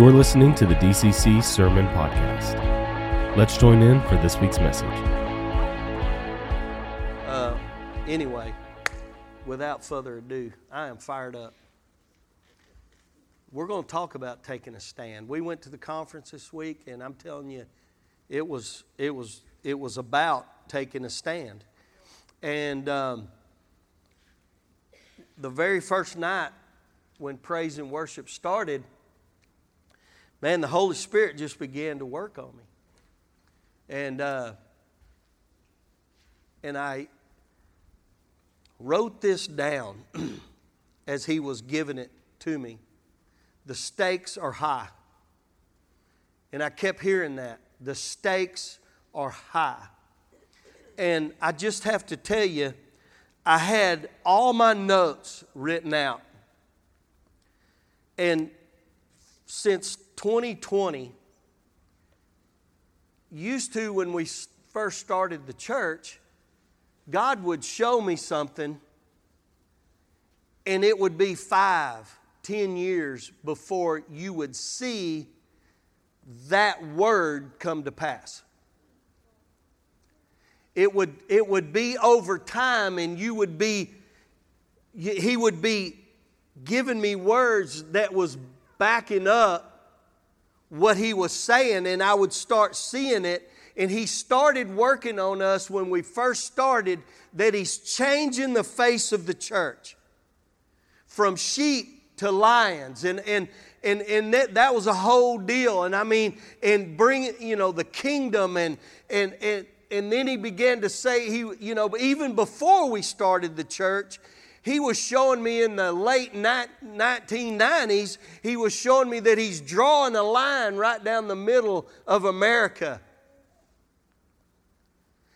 You're listening to the DCC Sermon Podcast. Let's join in for this week's message. Uh, anyway, without further ado, I am fired up. We're going to talk about taking a stand. We went to the conference this week, and I'm telling you, it was it was it was about taking a stand. And um, the very first night when praise and worship started, man, the Holy Spirit just began to work on me. And, uh, and I wrote this down as he was giving it to me. The stakes are high. And I kept hearing that. The stakes are high. And I just have to tell you, I had all my notes written out. And since 2020, used to when we first started the church, God would show me something, and it would be five, ten years before you would see that word come to pass. It would, it would be over time, and you would be, he would be giving me words that was backing up what he was saying, and I would start seeing it. And he started working on us when we first started that he's changing the face of the church from sheep to lions. And, and, and, and that, that was a whole deal. And I mean, and bring, you know, the kingdom and, and, and, and then he began to say, he, you know, even before we started the church, he was showing me in the late 1990s, he was showing me that he's drawing a line right down the middle of America.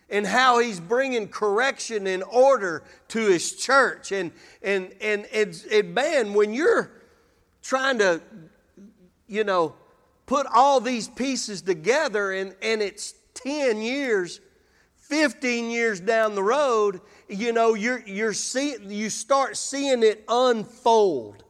And how he's bringing correction and order to his church. And, and, and, and, and man, when you're trying to, you know, put all these pieces together and, and it's 10 years, 15 years down the road, you know, you're, you're see, you start seeing it unfold.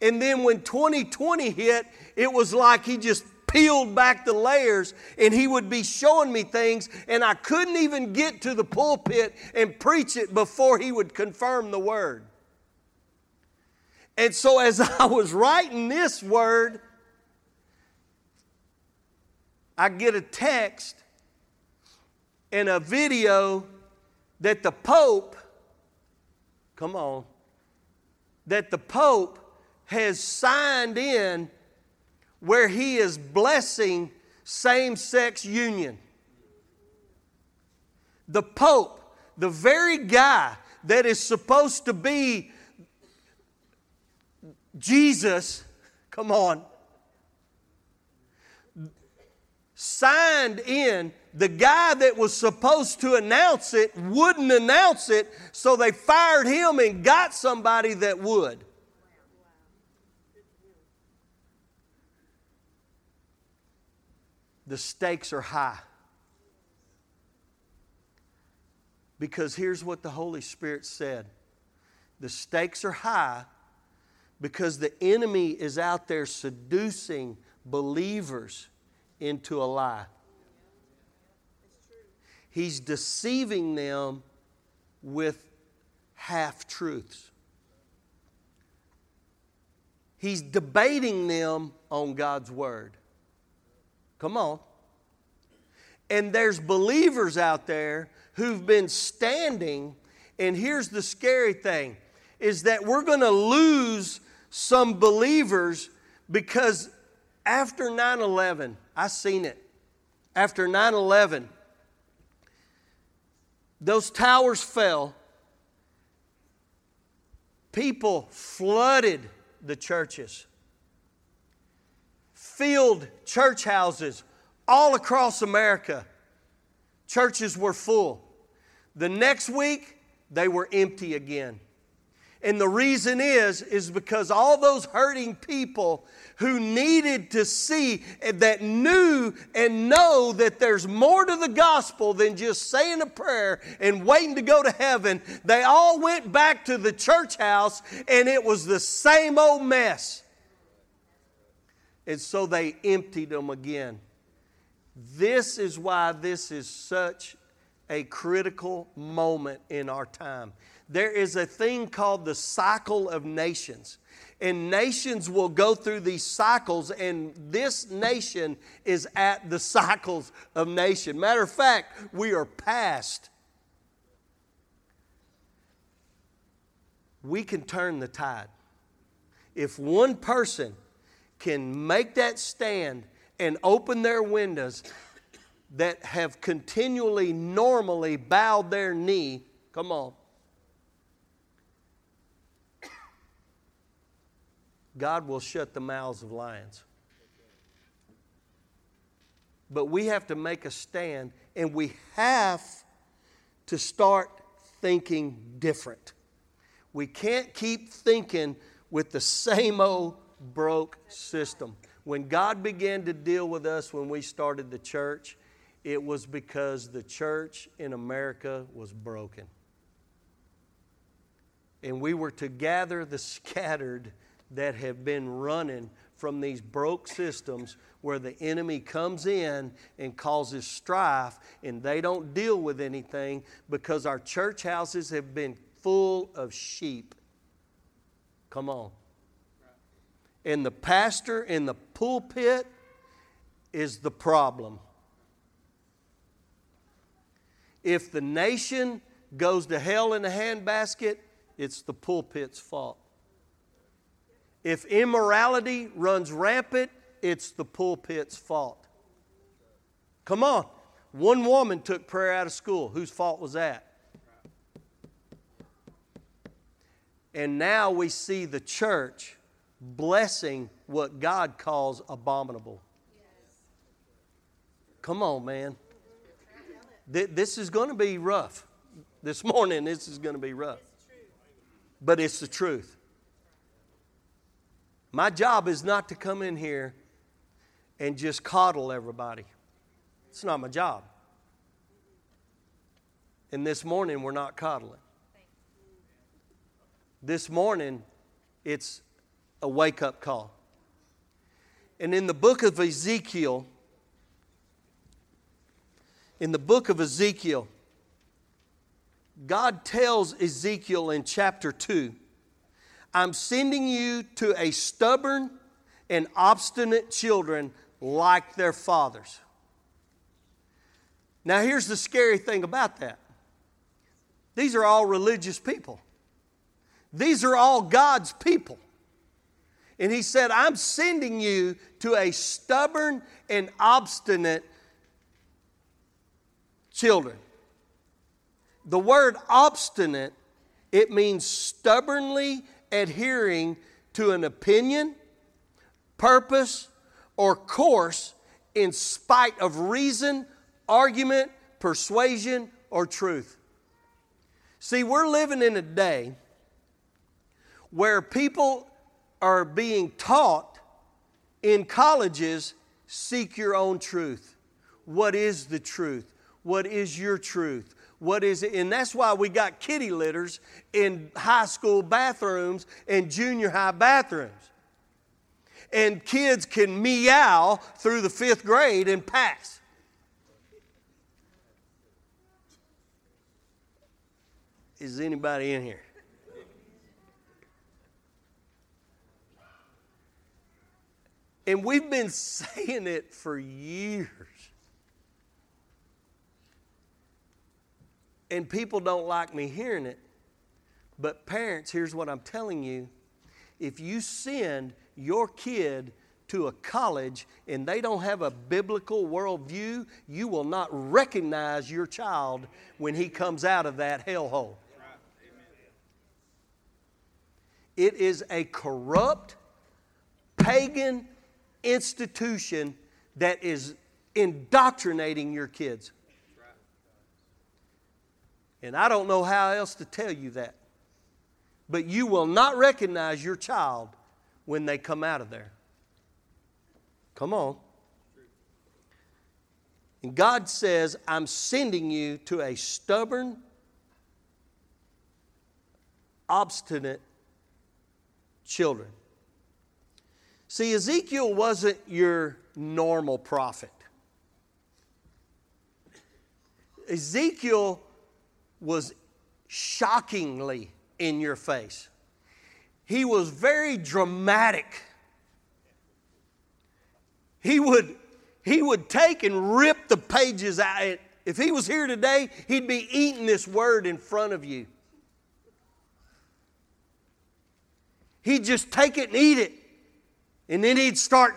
And then when 2020 hit, it was like he just peeled back the layers and he would be showing me things, and I couldn't even get to the pulpit and preach it before he would confirm the word. And so, as I was writing this word, I get a text and a video that the Pope, come on, that the Pope has signed in where he is blessing same sex union. The Pope, the very guy that is supposed to be Jesus, come on, signed in the guy that was supposed to announce it wouldn't announce it, so they fired him and got somebody that would. The stakes are high. Because here's what the Holy Spirit said the stakes are high because the enemy is out there seducing believers into a lie. He's deceiving them with half truths. He's debating them on God's Word. Come on. And there's believers out there who've been standing, and here's the scary thing is that we're going to lose some believers because after 9 11, I seen it. After 9 11, those towers fell. People flooded the churches, filled church houses all across America. Churches were full. The next week, they were empty again. And the reason is, is because all those hurting people who needed to see eh, that knew and know that there's more to the gospel than just saying a prayer and waiting to go to heaven, they all went back to the church house and it was the same old mess. And so they emptied them again. This is why this is such a critical moment in our time. There is a thing called the cycle of nations. And nations will go through these cycles, and this nation is at the cycles of nation. Matter of fact, we are past. We can turn the tide. If one person can make that stand and open their windows that have continually, normally bowed their knee, come on. God will shut the mouths of lions. But we have to make a stand and we have to start thinking different. We can't keep thinking with the same old broke system. When God began to deal with us when we started the church, it was because the church in America was broken. And we were to gather the scattered that have been running from these broke systems where the enemy comes in and causes strife and they don't deal with anything because our church houses have been full of sheep. Come on. And the pastor in the pulpit is the problem. If the nation goes to hell in a handbasket, it's the pulpit's fault. If immorality runs rampant, it's the pulpit's fault. Come on. One woman took prayer out of school. Whose fault was that? And now we see the church blessing what God calls abominable. Come on, man. This is going to be rough. This morning, this is going to be rough. But it's the truth. My job is not to come in here and just coddle everybody. It's not my job. And this morning, we're not coddling. This morning, it's a wake up call. And in the book of Ezekiel, in the book of Ezekiel, God tells Ezekiel in chapter 2 I'm sending you to a stubborn and obstinate children like their fathers. Now, here's the scary thing about that these are all religious people, these are all God's people. And he said, I'm sending you to a stubborn and obstinate children. The word obstinate, it means stubbornly adhering to an opinion, purpose, or course in spite of reason, argument, persuasion, or truth. See, we're living in a day where people are being taught in colleges seek your own truth. What is the truth? What is your truth? What is it? And that's why we got kitty litters in high school bathrooms and junior high bathrooms. And kids can meow through the fifth grade and pass. Is anybody in here? And we've been saying it for years. And people don't like me hearing it. But parents, here's what I'm telling you. If you send your kid to a college and they don't have a biblical worldview, you will not recognize your child when he comes out of that hellhole. It is a corrupt, pagan institution that is indoctrinating your kids. And I don't know how else to tell you that. But you will not recognize your child when they come out of there. Come on. And God says, I'm sending you to a stubborn, obstinate children. See, Ezekiel wasn't your normal prophet. Ezekiel was shockingly in your face. He was very dramatic. He would, he would take and rip the pages out. If he was here today, he'd be eating this word in front of you. He'd just take it and eat it, and then he'd start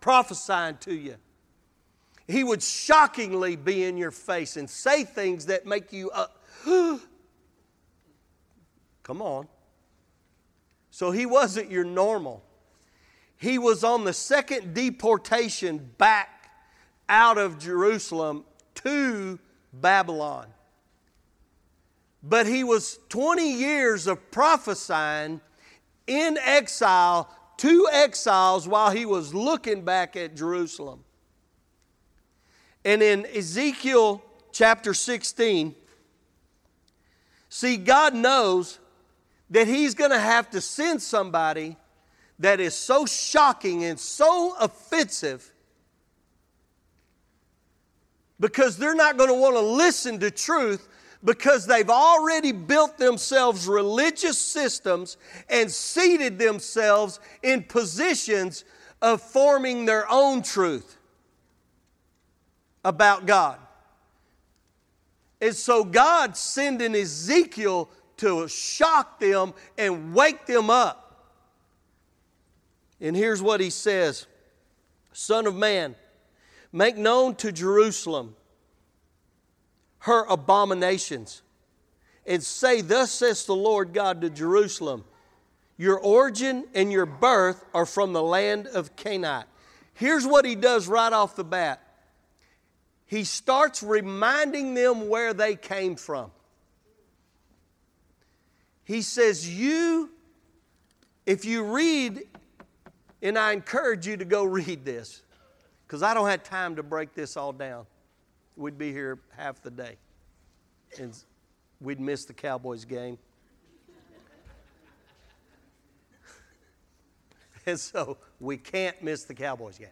prophesying to you. He would shockingly be in your face and say things that make you, uh, come on. So he wasn't your normal. He was on the second deportation back out of Jerusalem to Babylon. But he was 20 years of prophesying in exile to exiles while he was looking back at Jerusalem. And in Ezekiel chapter 16, see, God knows that He's going to have to send somebody that is so shocking and so offensive because they're not going to want to listen to truth because they've already built themselves religious systems and seated themselves in positions of forming their own truth about God. And so God sending Ezekiel to shock them and wake them up. And here's what he says Son of man, make known to Jerusalem her abominations, and say, Thus says the Lord God to Jerusalem, Your origin and your birth are from the land of Canaanite. Here's what he does right off the bat he starts reminding them where they came from. He says, You, if you read, and I encourage you to go read this, because I don't have time to break this all down. We'd be here half the day, and we'd miss the Cowboys game. and so we can't miss the Cowboys game.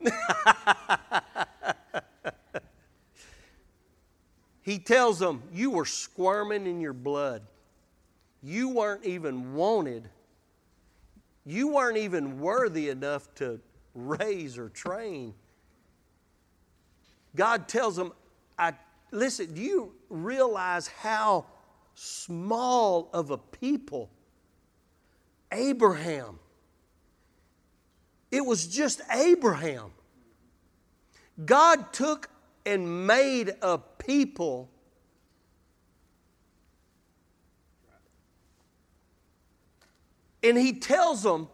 he tells them, You were squirming in your blood. You weren't even wanted. You weren't even worthy enough to raise or train. God tells them, I, listen, do you realize how small of a people Abraham? It was just Abraham. God took and made a people and he tells them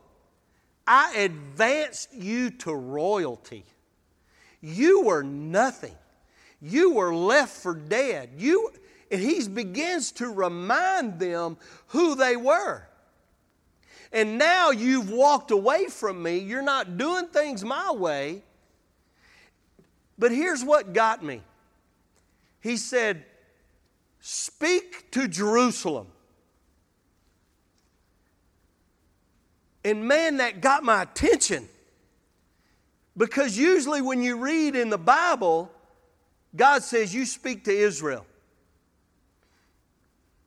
i advanced you to royalty. You were nothing. You were left for dead. You and he begins to remind them who they were. And now you've walked away from me. You're not doing things my way but here's what got me He said, Speak to Jerusalem. And man, that got my attention. Because usually when you read in the Bible, God says, You speak to Israel.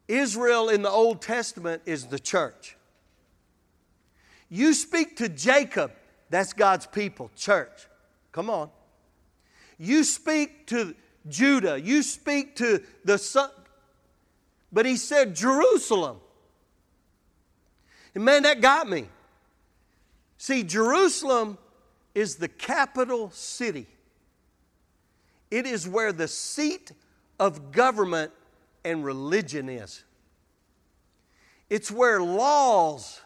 Israel in the Old Testament is the church. You speak to Jacob, that's God's people, church. Come on. You speak to Judah, you speak to the son. But he said Jerusalem. And man, that got me. See, Jerusalem is the capital city, it is where the seat of government and religion is. It's where laws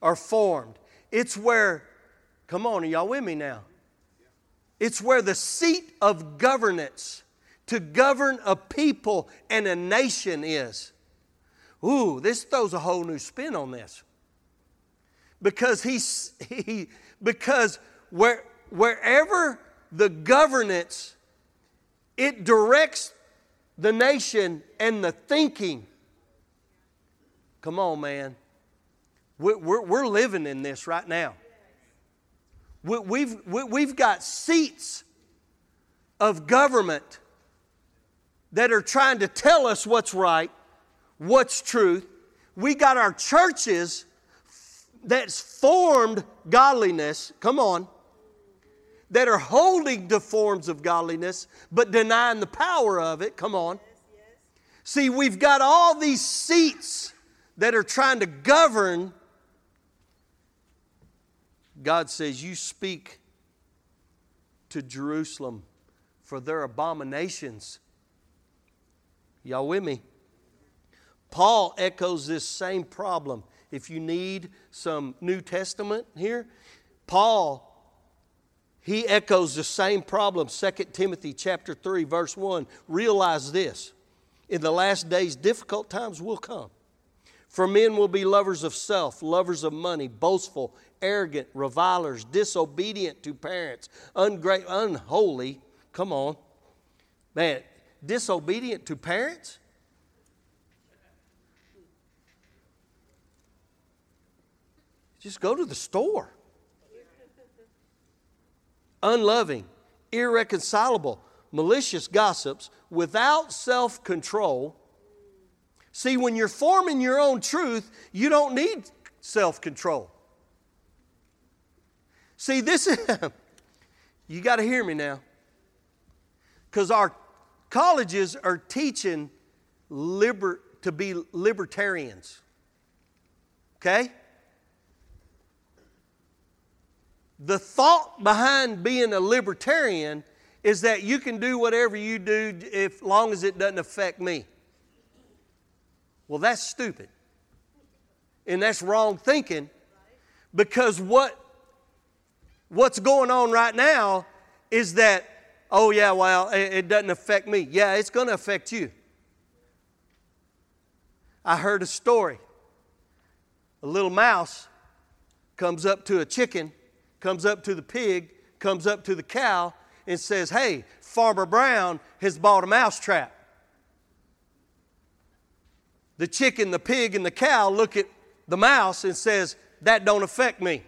are formed. It's where, come on, are y'all with me now? It's where the seat of governance to govern a people and a nation is. Ooh, this throws a whole new spin on this. Because he's he because where wherever the governance it directs the nation and the thinking. Come on, man. We're, we're, we're living in this right now. We, we've, we, we've got seats of government that are trying to tell us what's right, what's truth. We got our churches that's formed godliness, come on, that are holding to forms of godliness but denying the power of it, come on. See, we've got all these seats that are trying to govern. God says, You speak to Jerusalem for their abominations. Y'all with me? Paul echoes this same problem. If you need some New Testament here, Paul he echoes the same problem 2 timothy chapter 3 verse 1 realize this in the last days difficult times will come for men will be lovers of self lovers of money boastful arrogant revilers disobedient to parents ungra- unholy come on man disobedient to parents just go to the store unloving, irreconcilable, malicious gossips, without self control. See, when you're forming your own truth, you don't need self control. See, this is, you got to hear me now. Because our colleges are teaching liber, to be libertarians. Okay? The thought behind being a libertarian is that you can do whatever you do if long as it doesn't affect me. Well, that's stupid. And that's wrong thinking because what what's going on right now is that oh yeah, well, it, it doesn't affect me. Yeah, it's going to affect you. I heard a story. A little mouse comes up to a chicken comes up to the pig, comes up to the cow, and says, Hey, Farmer Brown has bought a mouse trap. The chicken, the pig, and the cow look at the mouse and says, That don't affect me.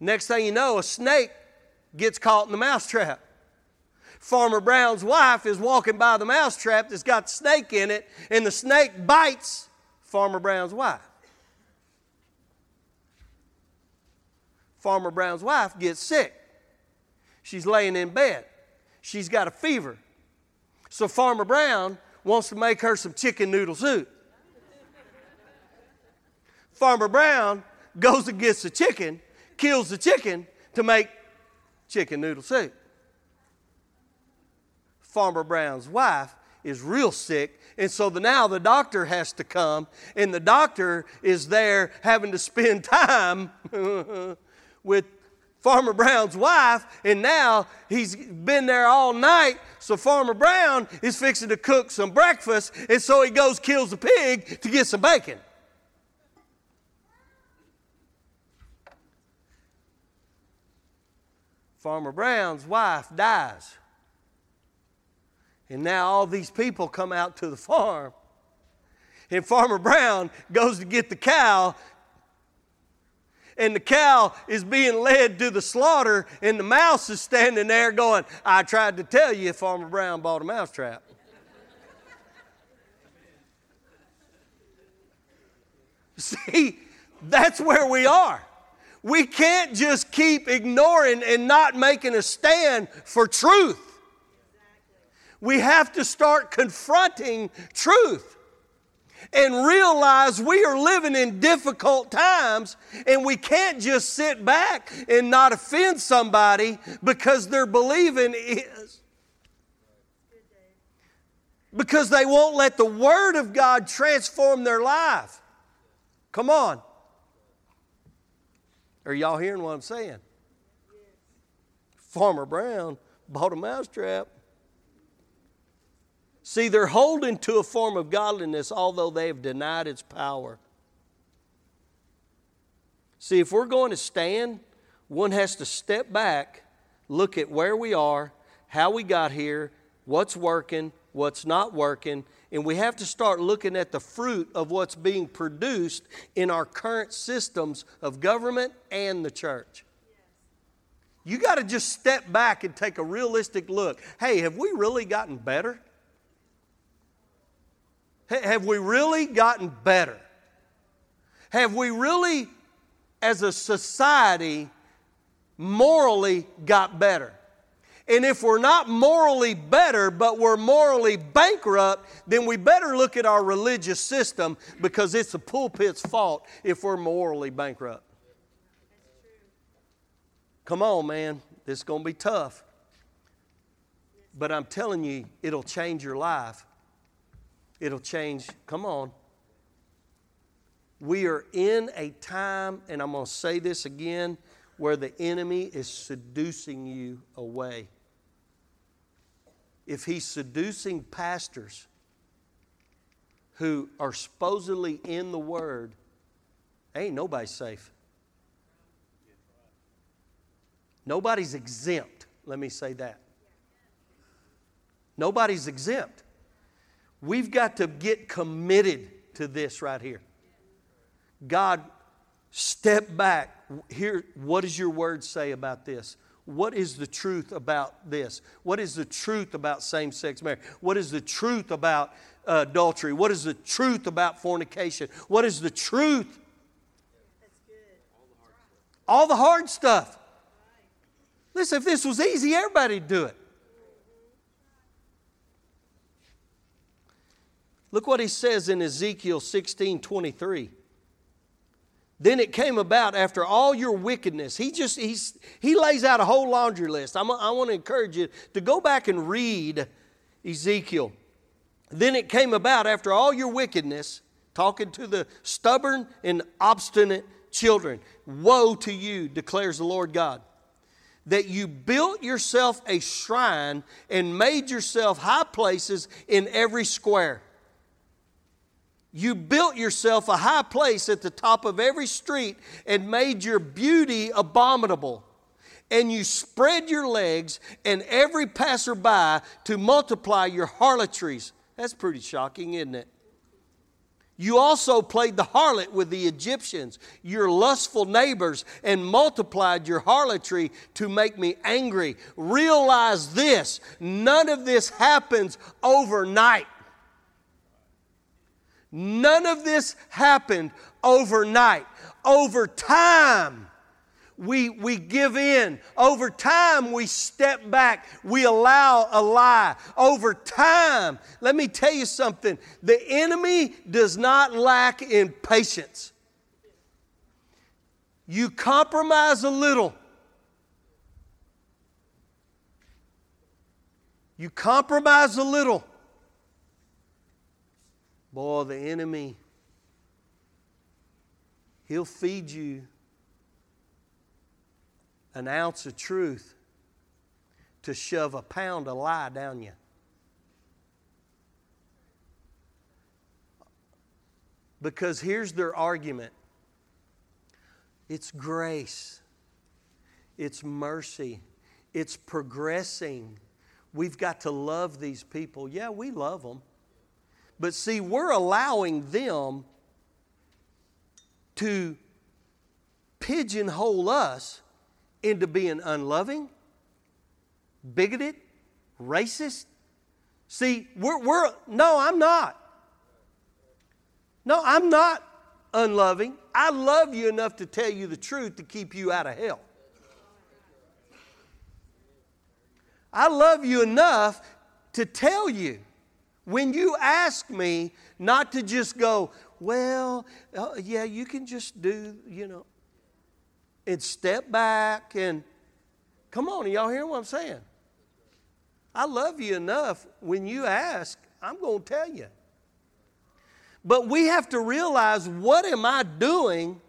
Next thing you know, a snake gets caught in the mousetrap. Farmer Brown's wife is walking by the mousetrap that's got the snake in it, and the snake bites Farmer Brown's wife. Farmer Brown's wife gets sick. She's laying in bed. She's got a fever. So Farmer Brown wants to make her some chicken noodle soup. Farmer Brown goes and gets the chicken, kills the chicken to make chicken noodle soup. Farmer Brown's wife is real sick and so the, now the doctor has to come, and the doctor is there having to spend time with Farmer Brown's wife, and now he's been there all night. So Farmer Brown is fixing to cook some breakfast, and so he goes kills a pig to get some bacon. Farmer Brown's wife dies. And now all these people come out to the farm. And Farmer Brown goes to get the cow. And the cow is being led to the slaughter, and the mouse is standing there going, I tried to tell you Farmer Brown bought a mousetrap. See, that's where we are. We can't just keep ignoring and not making a stand for truth. We have to start confronting truth and realize we are living in difficult times and we can't just sit back and not offend somebody because they're believing is because they won't let the Word of God transform their life. Come on. Are y'all hearing what I'm saying? Farmer Brown bought a mousetrap. See, they're holding to a form of godliness although they have denied its power. See, if we're going to stand, one has to step back, look at where we are, how we got here, what's working, what's not working, And we have to start looking at the fruit of what's being produced in our current systems of government and the church. You got to just step back and take a realistic look. Hey, have we really gotten better? Have we really gotten better? Have we really, as a society, morally got better? And if we're not morally better, but we're morally bankrupt, then we better look at our religious system because it's the pulpit's fault if we're morally bankrupt. Come on, man. This is going to be tough. But I'm telling you, it'll change your life It'll change. Come on. We are in a time, and I'm going to say this again, where the enemy is seducing you away. If he's seducing pastors who are supposedly in the Word, ain't nobody safe. Nobody's exempt. Let me say that. Nobody's exempt. We've got to get committed to this right here. God, step back. Here, what does your word say about this? What is the truth about this? What is the truth about same sex marriage? What is the truth about uh, adultery? What is the truth about fornication? What is the truth? All the hard stuff. Listen, if this was easy, everybody'd do it. Look what he says in Ezekiel 16 23. Then it came about after all your wickedness. He just he's, he lays out a whole laundry list. I'm, I want to encourage you to go back and read Ezekiel. Then it came about after all your wickedness, talking to the stubborn and obstinate children. Woe to you, declares the Lord God, that you built yourself a shrine and made yourself high places in every square. You built yourself a high place at the top of every street and made your beauty abominable. And you spread your legs and every passerby to multiply your harlotries. That's pretty shocking, isn't it? You also played the harlot with the Egyptians, your lustful neighbors, and multiplied your harlotry to make me angry. Realize this none of this happens overnight. None of this happened overnight. Over time, we, we give in. Over time, we step back. We allow a lie. Over time, let me tell you something the enemy does not lack in patience. You compromise a little, you compromise a little, Boy, the enemy, he'll feed you an ounce of truth to shove a pound of lie down you. Because here's their argument it's grace, it's mercy, it's progressing. We've got to love these people. Yeah, we love them. But see, we're allowing them to pigeonhole us into being unloving, bigoted, racist. See, we're, we're no, I'm not. No, I'm not unloving. I love you enough to tell you the truth to keep you out of hell. I love you enough to tell you when you ask me not to just go, well, uh, yeah, you can just do, you know, and step back and come on, y'all hear what I'm saying? I love you enough. When you ask, I'm going to tell you. But we have to realize what am I doing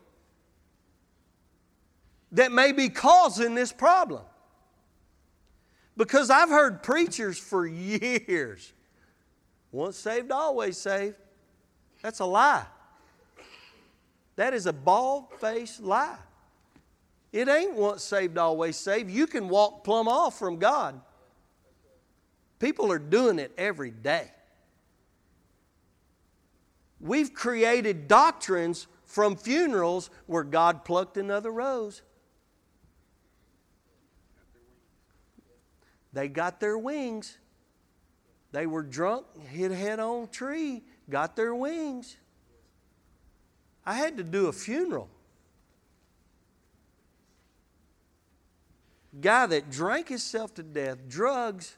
that may be causing this problem? Because I've heard preachers for years once saved, always saved. That's a lie. That is a bald faced lie. It ain't once saved, always saved. You can walk plumb off from God. People are doing it every day. We've created doctrines from funerals where God plucked another rose. They got their wings. They were drunk, hit head on a tree, got their wings. I had to do a funeral. Guy that drank himself to death, drugs,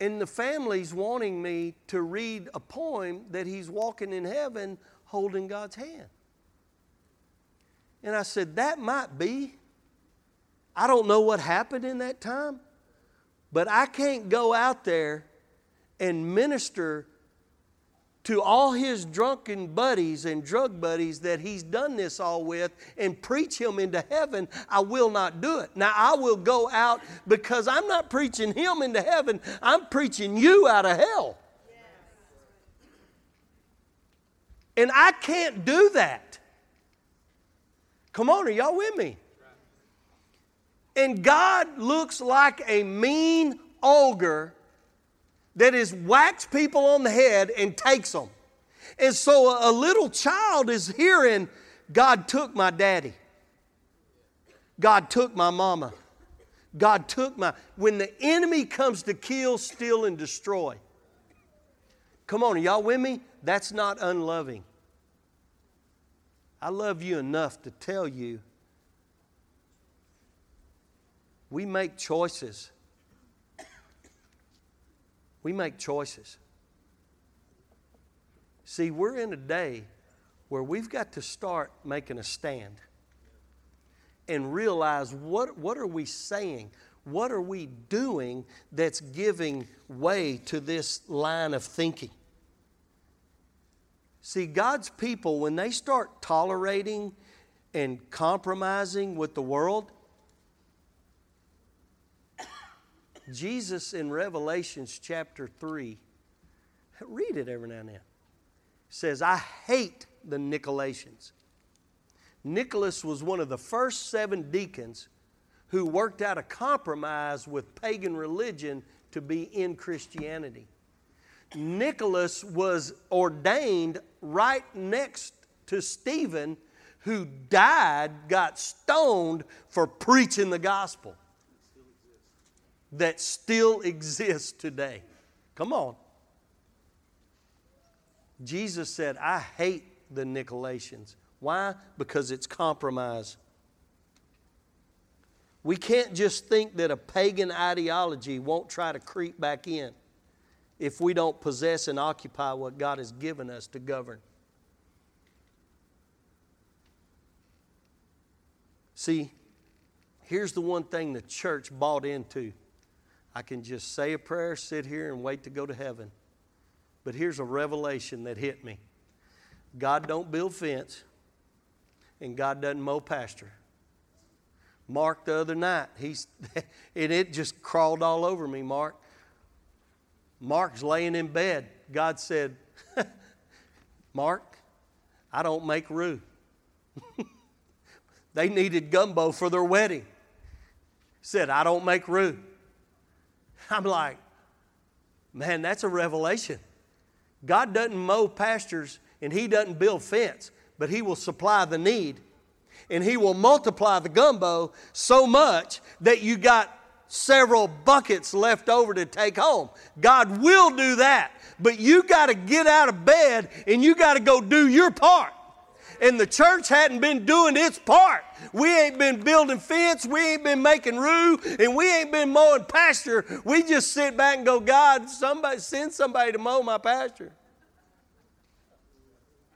and the family's wanting me to read a poem that he's walking in heaven holding God's hand. And I said, That might be. I don't know what happened in that time, but I can't go out there and minister to all his drunken buddies and drug buddies that he's done this all with and preach him into heaven, I will not do it. Now, I will go out because I'm not preaching him into heaven, I'm preaching you out of hell. And I can't do that. Come on, are y'all with me? And God looks like a mean ogre that is whacks people on the head and takes them. And so a, little child is hearing, God took my daddy. God took my mama. God took my. When the enemy comes to kill, steal, and destroy, come on, y'all with me? That's not unloving. I love you enough to tell you we make choices. We make choices. See, we're in a day where we've got to start making a stand and realize what, what are we saying? What are we doing that's giving way to this line of thinking? See, God's people, when they start tolerating and compromising with the world, Jesus in Revelations chapter 3, read it every now and then, says, I hate the Nicolaitans. Nicholas was one of the first seven deacons who worked out a compromise with pagan religion to be in Christianity. Nicholas was ordained right next to Stephen, who died, got stoned for preaching the gospel that still exists today. Come on. Jesus said, I hate the Nicolaitans. Why? Because it's compromise. We can't just think that a pagan ideology won't try to creep back in if we don't possess and occupy what God has given us to govern. See, here's the one thing the church bought into I can just say a prayer, sit here, and wait to go to heaven. But here's a revelation that hit me God don't build fence, and God doesn't mow pasture. Mark the other night, he's, and it just crawled all over me, Mark. Mark's laying in bed. God said, Mark, I don't make roux. they needed gumbo for their wedding. Said, I don't make roux. I'm like, man, that's a revelation. God doesn't mow pastures and He doesn't build fence, but He will supply the need. And He will multiply the gumbo so much that you got several buckets left over to take home. God will do that, but you got to get out of bed and you got to go do your part and the church hadn't been doing its part. We ain't been building fence, we ain't been making roux, and we ain't been mowing pasture. We just sit back and go, God, somebody send somebody to mow my pasture.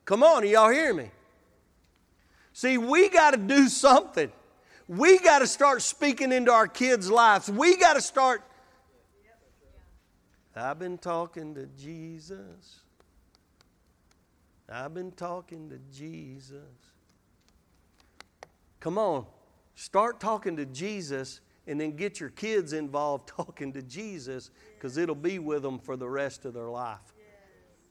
Come on, y'all hear me? See, we got to do something. We got to start speaking into our kids' lives. We got to start. I've been talking to Jesus. I've been talking to Jesus. Come on, start talking to Jesus and then get your kids involved talking to Jesus because it'll be with them for the rest of their life.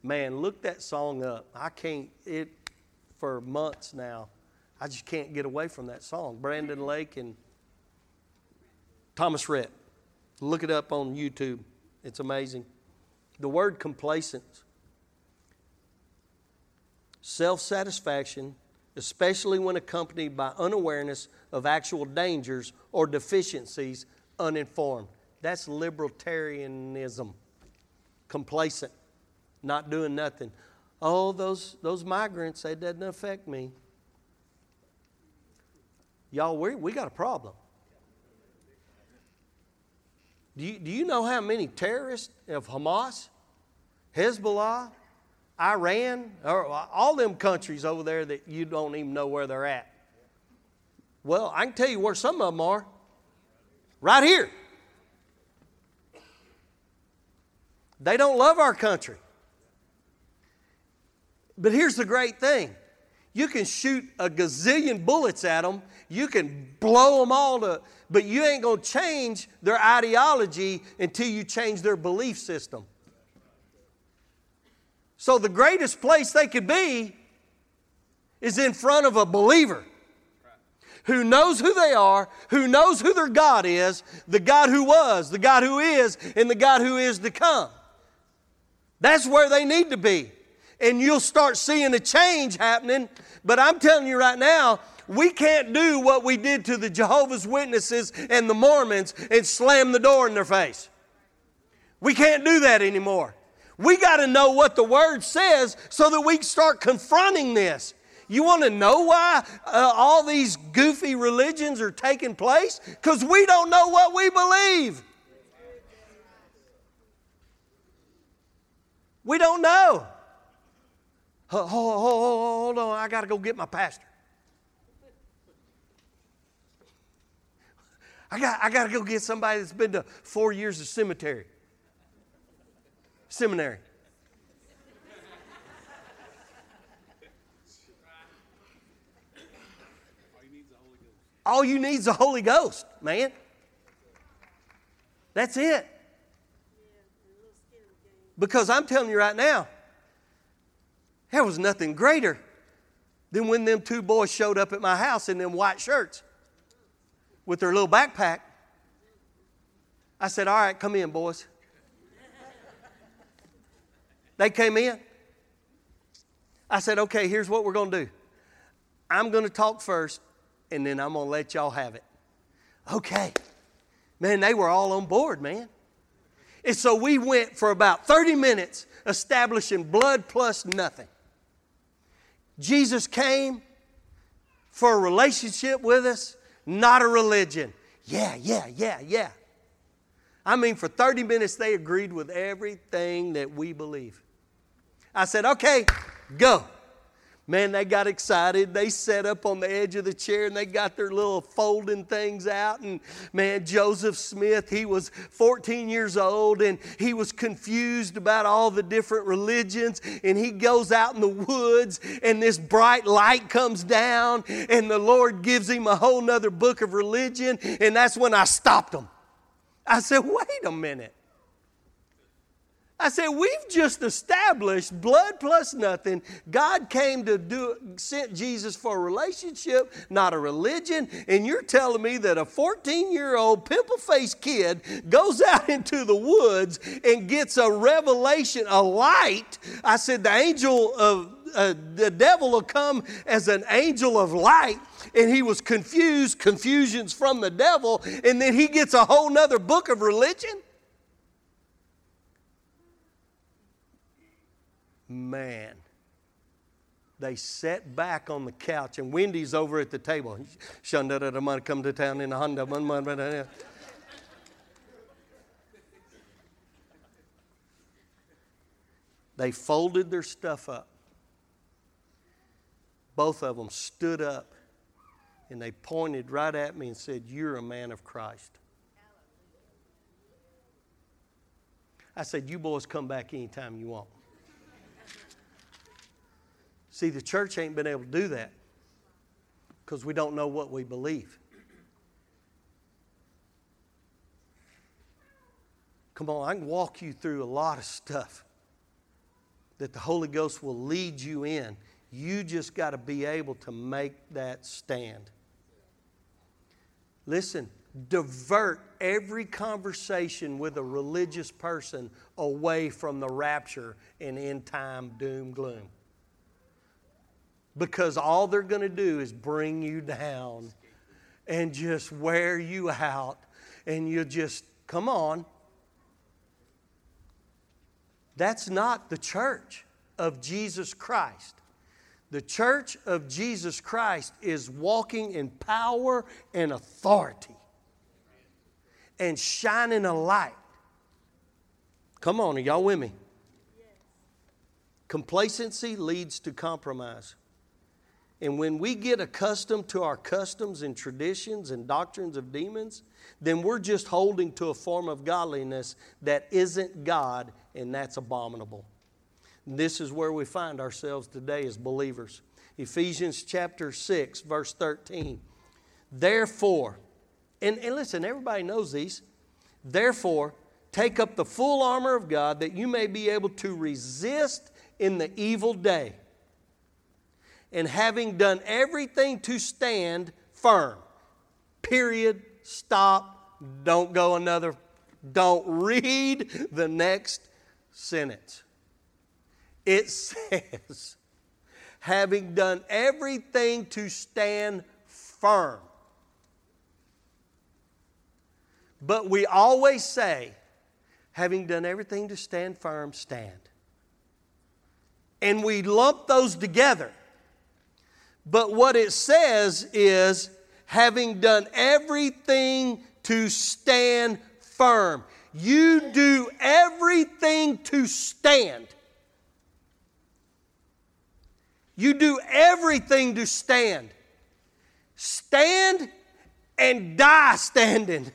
Man, look that song up. I can't, it for months now. I just can't get away from that song. Brandon Lake and Thomas Rhett. Look it up on YouTube. It's amazing. The word complacent self satisfaction, especially when accompanied by unawareness of actual dangers or deficiencies, uninformed. That's libertarianism. Complacent, not doing nothing. Oh, those, those migrants, they doesn't affect me. Y'all, we, we got a problem. Do you, do you know how many terrorists of Hamas, Hezbollah, Iran, or all them countries over there that you don't even know where they're at? Well, I can tell you where some of them are. Right here. They don't love our country. But here's the great thing you can shoot a gazillion bullets at them, you can blow them all to, but you ain't going to change their ideology until you change their belief system. So the greatest place they could be is in front of a believer who knows who they are, who knows who their God is, the God who was, the God who is, and the God who is to come. That's where they need to be. And you'll start seeing a change happening. But I'm telling you right now, we can't do what we did to the Jehovah's Witnesses and the Mormons and slam the door in their face. We can't do that anymore. We got to know what the Word says so that we start confronting this. You want to know why uh, all these goofy religions are taking place? Because we don't know what we believe. We don't know. Hold on, I got to go get my pastor. I got, I got to go get somebody that's been to four years of cemetery. Seminary. All you need is the Holy Ghost, man. That's it. Because I'm telling you right now, there was nothing greater than when them two boys showed up at my house in them white shirts with their little backpack. I said, All right, come in, boys. They came in. I said, Okay, here's what we're going to do I'm going to talk first, and then I'm going to let y'all have it. Okay. Man, they were all on board, man. And so we went for about 30 minutes establishing blood plus nothing. Jesus came for a relationship with us, not a religion. Yeah, yeah, yeah, yeah. I mean, for 30 minutes, they agreed with everything that we believe. I said, okay, go. Man, they got excited. They sat up on the edge of the chair and they got their little folding things out. And man, Joseph Smith, he was 14 years old and he was confused about all the different religions. And he goes out in the woods and this bright light comes down and the Lord gives him a whole nother book of religion. And that's when I stopped him. I said, wait a minute. I said, we've just established blood plus nothing. God came to do, sent Jesus for a relationship, not a religion. And you're telling me that a 14 year old pimple faced kid goes out into the woods and gets a revelation, a light. I said, the angel of, uh, the devil will come as an angel of light and he was confused confusions from the devil and then he gets a whole nother book of religion man, they sat back on the couch, and Wendy's over at the table. Shunda come to town in a Honda. They folded their stuff up. Both of them stood up and they pointed right at me and said, You're a man of Christ. I said, You boys come back anytime you want. See, the church ain't been able to do that because we don't know what we believe. Come on, I can walk you through a lot of stuff that the Holy Ghost will lead you in. You just got to be able to make that stand. Listen, divert every conversation with a religious person away from the rapture and end time doom gloom. Because all they're going to do is bring you down and just wear you out and you just come on that's not the church of Jesus Christ the church of Jesus Christ is walking in power and authority and shining a light. Come on, are y'all with me? Complacency leads to compromise. And when we get accustomed to our customs and traditions and doctrines of demons, then we're just holding to a form of godliness that isn't God, and that's abominable. This is where we find ourselves today as believers. Ephesians chapter 6, verse 13. Therefore, and, and listen, everybody knows these. Therefore, take up the full armor of God that you may be able to resist in the evil day. And having done everything to stand firm. Period. Stop. Don't go another. Don't read the next sentence it says, having done everything to stand firm. But we always say, having done everything to stand firm, stand. And we lump those together. But what it says is, having done everything to stand firm. You do everything to stand. You do everything to stand. Stand and die standing.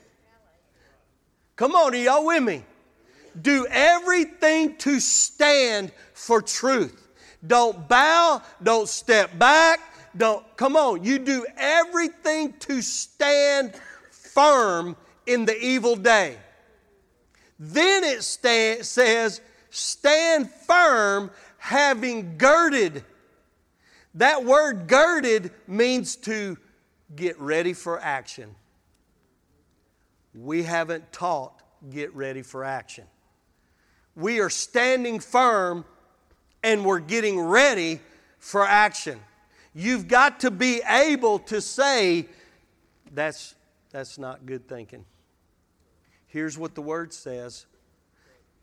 Come on, are y'all with me? Do everything to stand for truth. Don't bow, don't step back, don't, come on. You do everything to stand firm in the evil day. Then it says, stand firm having girded that word girded means to get ready for action. We haven't taught get ready for action. We are standing firm and we're getting ready for action. You've got to be able to say, that's, that's not good thinking. Here's what the Word says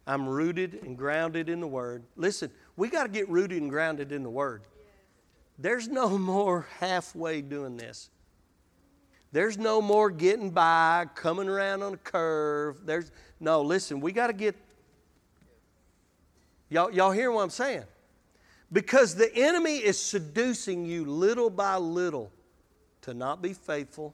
I'm rooted and grounded in the Word. Listen, we got to get rooted and grounded in the Word. There's no more halfway doing this. There's no more getting by, coming around on a curve. There's no, listen, we got to get Y'all, y'all hear what I'm saying? Because the enemy is seducing you little by little to not be faithful,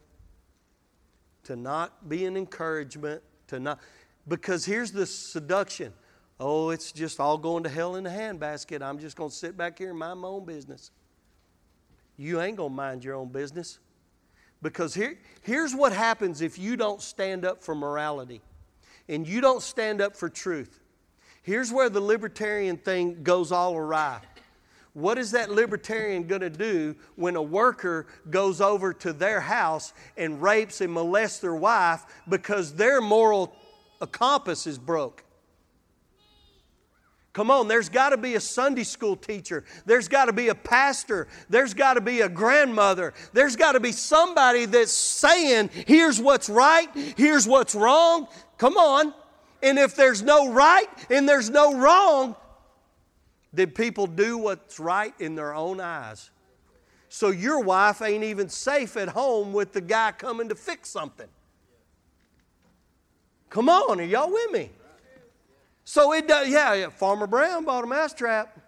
to not be an encouragement, to not because here's the seduction. Oh, it's just all going to hell in a handbasket. I'm just going to sit back here and mind my own business you ain't going to mind your own business. Because here, here's what happens if you don't stand up for morality and you don't stand up for truth. Here's where the libertarian thing goes all awry. What is that libertarian going to do when a worker goes over to their house and rapes and molests their wife because their moral compass is broke? Come on, there's got to be a Sunday school teacher. There's got to be a pastor. There's got to be a grandmother. There's got to be somebody that's saying, here's what's right, here's what's wrong. Come on. And if there's no right and there's no wrong, then people do what's right in their own eyes. So your wife ain't even safe at home with the guy coming to fix something. Come on, are y'all with me? So it does, yeah, yeah, Farmer Brown bought a mousetrap.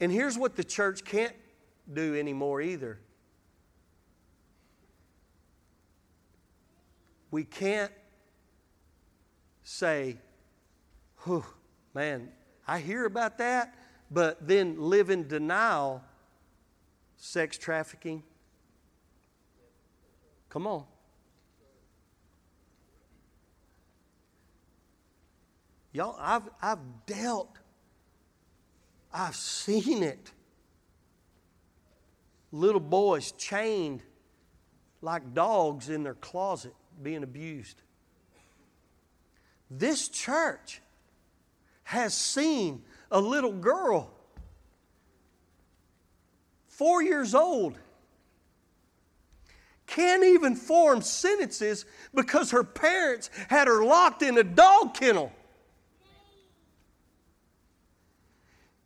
And here's what the church can't do anymore either. We can't say, man, I hear about that, but then live in denial, sex trafficking. Come on. Y'all, I've, I've dealt, I've seen it. Little boys chained like dogs in their closet being abused. This church has seen a little girl, four years old, can't even form sentences because her parents had her locked in a dog kennel.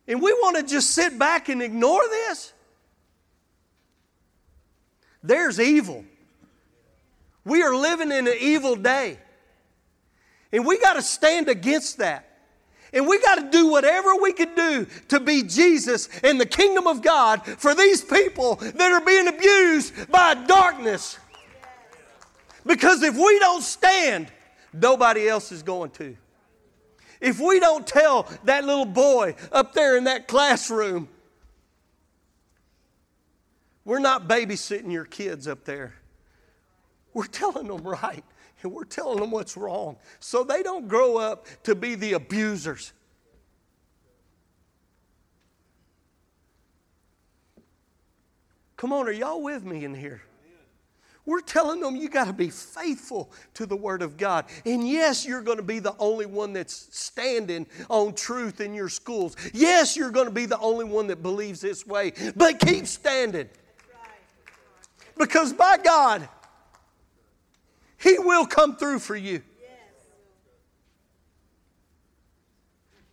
And we want to just sit back and ignore this? There's evil. We are living in an evil day. And we got to stand against that. And we got to do whatever we can do to be Jesus in the kingdom of God for these people that are being abused by darkness. Because if we don't stand, nobody else is going to. If we don't tell that little boy up there in that classroom, we're not babysitting your kids up there. We're telling them right and we're telling them what's wrong so they don't grow up to be the abusers. Come on, are y'all with me in here? We're telling them you got to be faithful to the Word of God. And yes, you're going to be the only one that's standing on truth in your schools. Yes, you're going to be the only one that believes this way. But keep standing. Because by God, He will come through for you.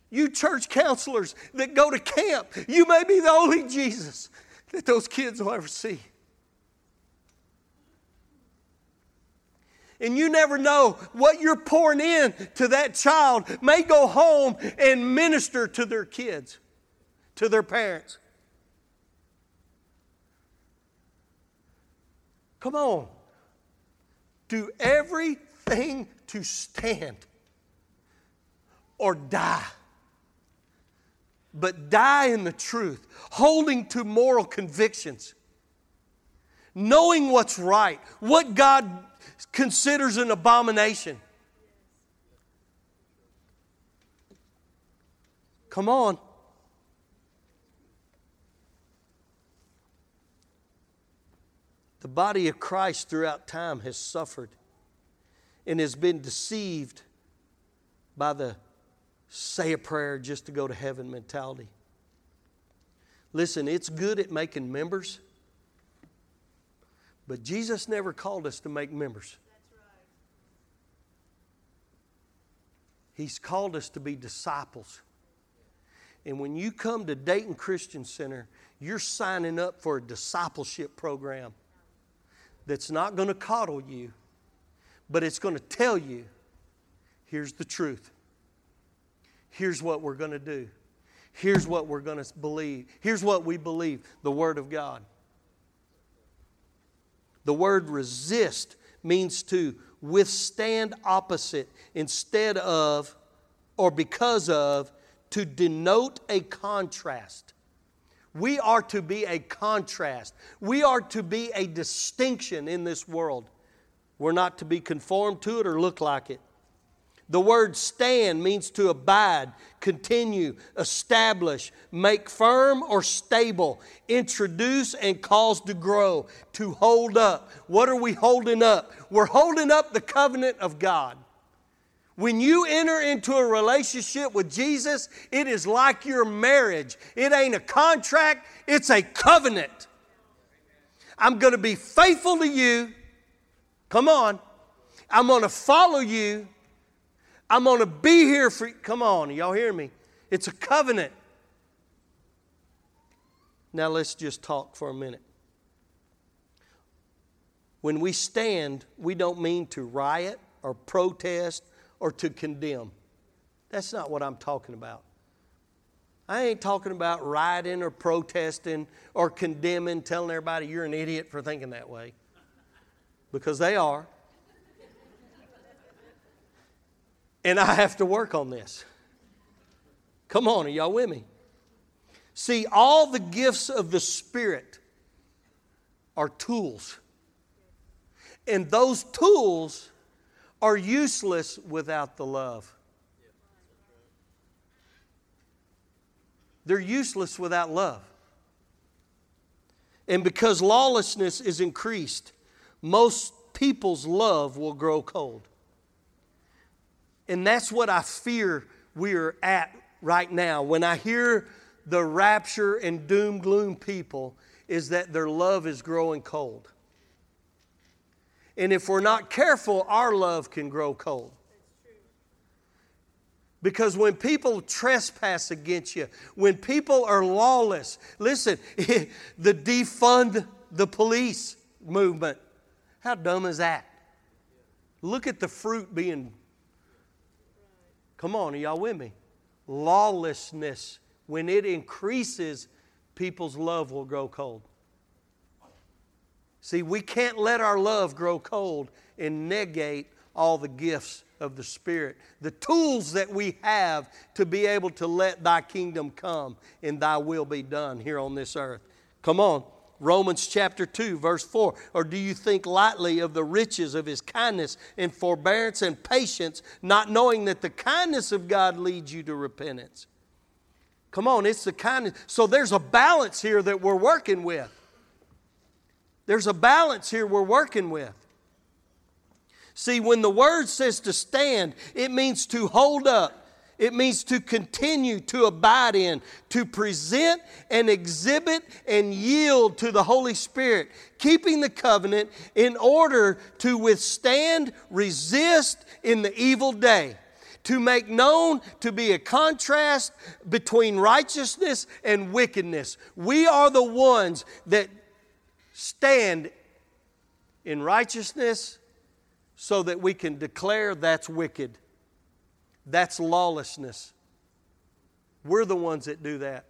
You church counselors that go to camp, you may be the only Jesus that those kids will ever see. And you never know what you're pouring in to that child may go home and minister to their kids, to their parents. Come on. Do everything to stand or die. But die in the truth, holding to moral convictions, knowing what's right, what God considers an abomination. Come on. The body of Christ throughout time has suffered and has been deceived by the say a prayer just to go to heaven mentality. Listen, it's good at making members, but Jesus never called us to make members. He's called us to be disciples. And when you come to Dayton Christian Center, you're signing up for a discipleship program that's not going to coddle you, but it's going to tell you here's the truth. Here's what we're going to do. Here's what we're going to believe. Here's what we believe the Word of God. The word resist means to withstand opposite instead of or because of to denote a contrast. We are to be a contrast. We are to be a distinction in this world. We're not to be conformed to it or look like it. The word stand means to abide, continue, establish, make firm or stable, introduce and cause to grow, to hold up. What are we holding up? We're holding up the covenant of God. When you enter into a relationship with Jesus, it is like your marriage. It ain't a contract, it's a covenant. I'm going to be faithful to you. Come on. I'm going to follow you. I'm going to be here for you. Come on, y'all hear me? It's a covenant. Now let's just talk for a minute. When we stand, we don't mean to riot or protest or to condemn. That's not what I'm talking about. I ain't talking about rioting or protesting or condemning, telling everybody you're an idiot for thinking that way. Because they are. And I have to work on this. Come on, are y'all with me? See, all the gifts of the Spirit are tools. And those tools are useless without the love. They're useless without love. And because lawlessness is increased, most people's love will grow cold. And that's what I fear we are at right now, when I hear the rapture and doom gloom people, is that their love is growing cold. And if we're not careful, our love can grow cold. Because when people trespass against you, when people are lawless, listen, the defund the police movement, how dumb is that? Look at the fruit being. Come on, are y'all with me? Lawlessness, when it increases, people's love will grow cold. See, we can't let our love grow cold and negate all the gifts of the Spirit, the tools that we have to be able to let Thy kingdom come and Thy will be done here on this earth. Come on. Romans chapter 2, verse 4. Or do you think lightly of the riches of his kindness and forbearance and patience, not knowing that the kindness of God leads you to repentance? Come on, it's the kindness. So there's a balance here that we're working with. There's a balance here we're working with. See, when the word says to stand, it means to hold up. It means to continue to abide in, to present and exhibit and yield to the Holy Spirit, keeping the covenant in order to withstand, resist in the evil day, to make known to be a contrast between righteousness and wickedness. We are the ones that stand in righteousness so that we can declare that's wicked, that's lawlessness. We're the ones that do that.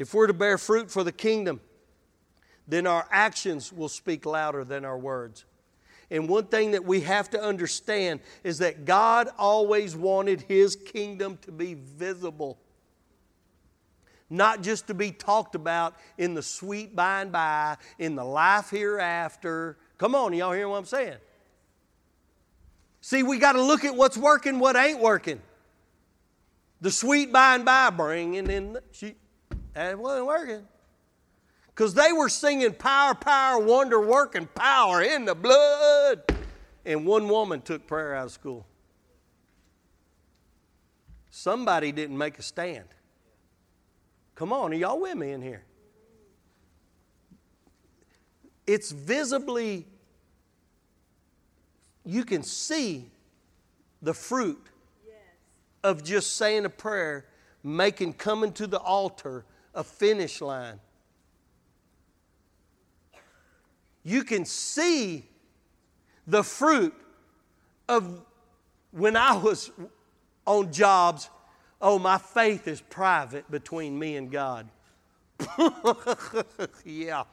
If we're to bear fruit for the kingdom, then our actions will speak louder than our words. And one thing that we have to understand is that God always wanted His kingdom to be visible not just to be talked about in the sweet by and by, in the life hereafter. Come on, y'all hear what I'm saying? See, we got to look at what's working, what ain't working. The sweet by and by bringing in the sheep, that wasn't working. Because they were singing power, power, wonder working power in the blood. And one woman took prayer out of school. Somebody didn't make a stand. Come on, are y'all with me in here? It's visibly, you can see the fruit yes. of just saying a prayer, making coming to the altar a finish line. You can see the fruit of when I was on jobs Oh, my faith is private between me and God. yeah.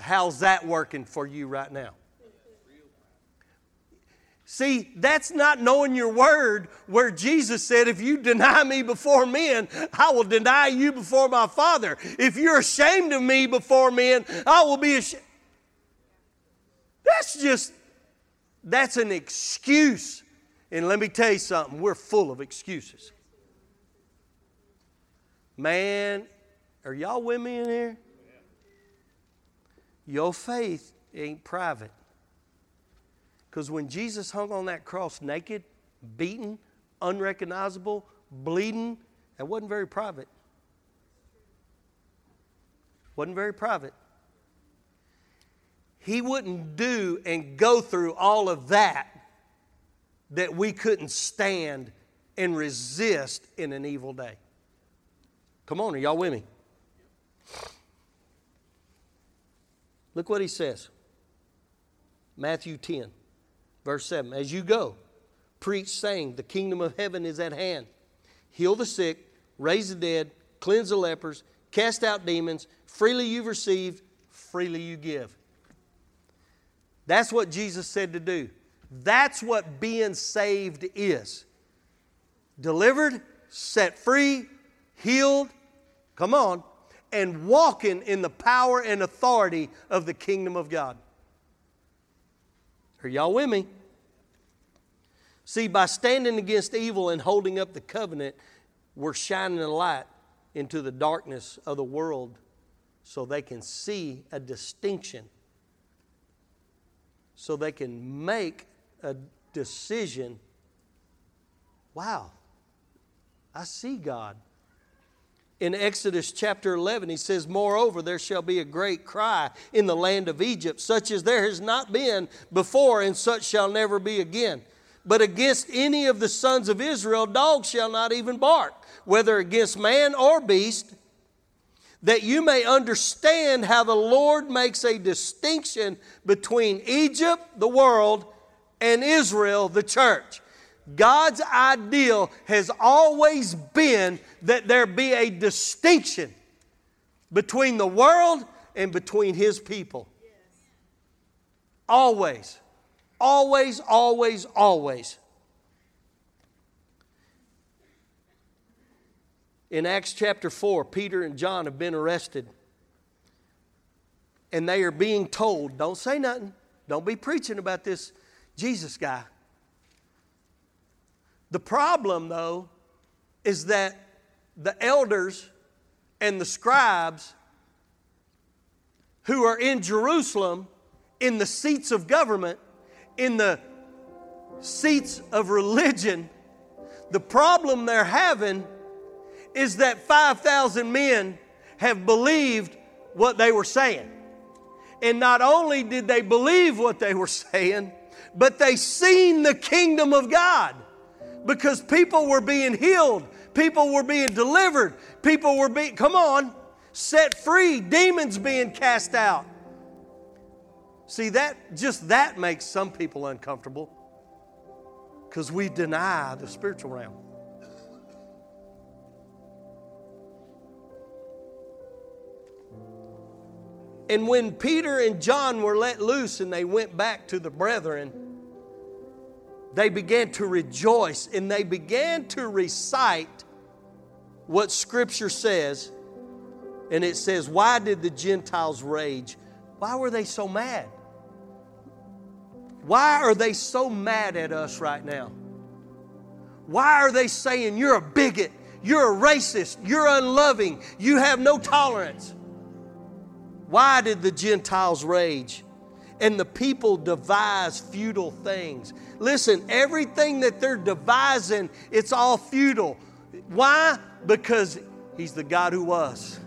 How's that working for you right now? See, that's not knowing your word where Jesus said, If you deny me before men, I will deny you before my Father. If you're ashamed of me before men, I will be ashamed. That's just, that's an excuse and let me tell you something, we're full of excuses. Man, are y'all with me in here? Your faith ain't private. Because when Jesus hung on that cross naked, beaten, unrecognizable, bleeding, that wasn't very private. Wasn't very private. He wouldn't do and go through all of that that we couldn't stand and resist in an evil day. Come on, are y'all with me? Look what he says Matthew 10, verse 7. As you go, preach, saying, The kingdom of heaven is at hand. Heal the sick, raise the dead, cleanse the lepers, cast out demons. Freely you've received, freely you give. That's what Jesus said to do. That's what being saved is delivered, set free, healed, come on, and walking in the power and authority of the kingdom of God. Are y'all with me? See, by standing against evil and holding up the covenant, we're shining a light into the darkness of the world so they can see a distinction, so they can make a decision wow, I see God. In Exodus chapter 11, he says, Moreover, there shall be a great cry in the land of Egypt, such as there has not been before, and such shall never be again. But against any of the sons of Israel, dogs shall not even bark, whether against man or beast, that you may understand how the Lord makes a distinction between Egypt, the world, and Israel, the church. God's ideal has always been that there be a distinction between the world and between His people. Always. Always, always, always. In Acts chapter 4, Peter and John have been arrested. And they are being told, don't say nothing. Don't be preaching about this Jesus guy. The problem, though, is that the elders and the scribes who are in Jerusalem in the seats of government, in the seats of religion, the problem they're having is that 5,000 men have believed what they were saying. And not only did they believe what they were saying, but they seen the kingdom of God because people were being healed, people were being delivered, people were being, come on, set free, demons being cast out. See, that just that makes some people uncomfortable because we deny the spiritual realm. And when Peter and John were let loose and they went back to the brethren, they began to rejoice and they began to recite what Scripture says. And it says, Why did the Gentiles rage? Why were they so mad? Why are they so mad at us right now? Why are they saying you're a bigot, you're a racist, you're unloving, you have no tolerance? Why did the Gentiles rage? And the people devise futile things. Listen, everything that they're devising, it's all futile. Why? Because He's the God who was,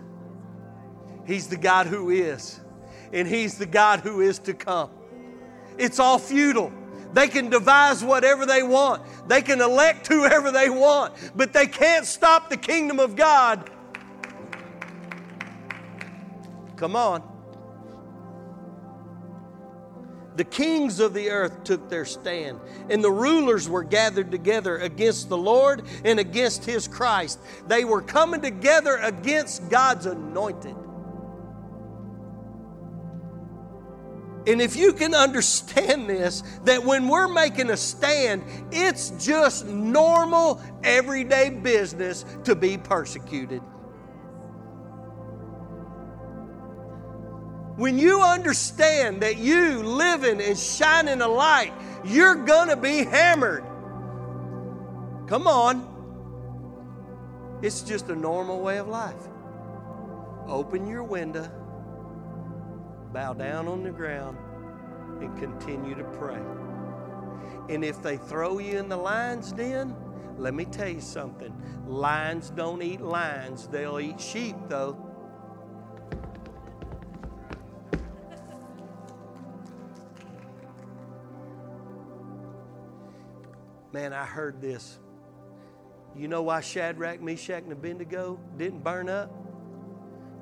He's the God who is, and He's the God who is to come. It's all futile. They can devise whatever they want. They can elect whoever they want, but they can't stop the kingdom of God Come on. The kings of the earth took their stand, and the rulers were gathered together against the Lord and against his Christ. They were coming together against God's anointed. And if you can understand this, that when we're making a stand, it's just normal, everyday business to be persecuted. When you understand that you living and shining a light, you're going to be hammered. Come on. It's just a normal way of life. Open your window, bow down on the ground, and continue to pray. And if they throw you in the lion's den, let me tell you something. Lions don't eat lions, they'll eat sheep, though. Man, I heard this. You know why Shadrach, Meshach, and Abednego didn't burn up?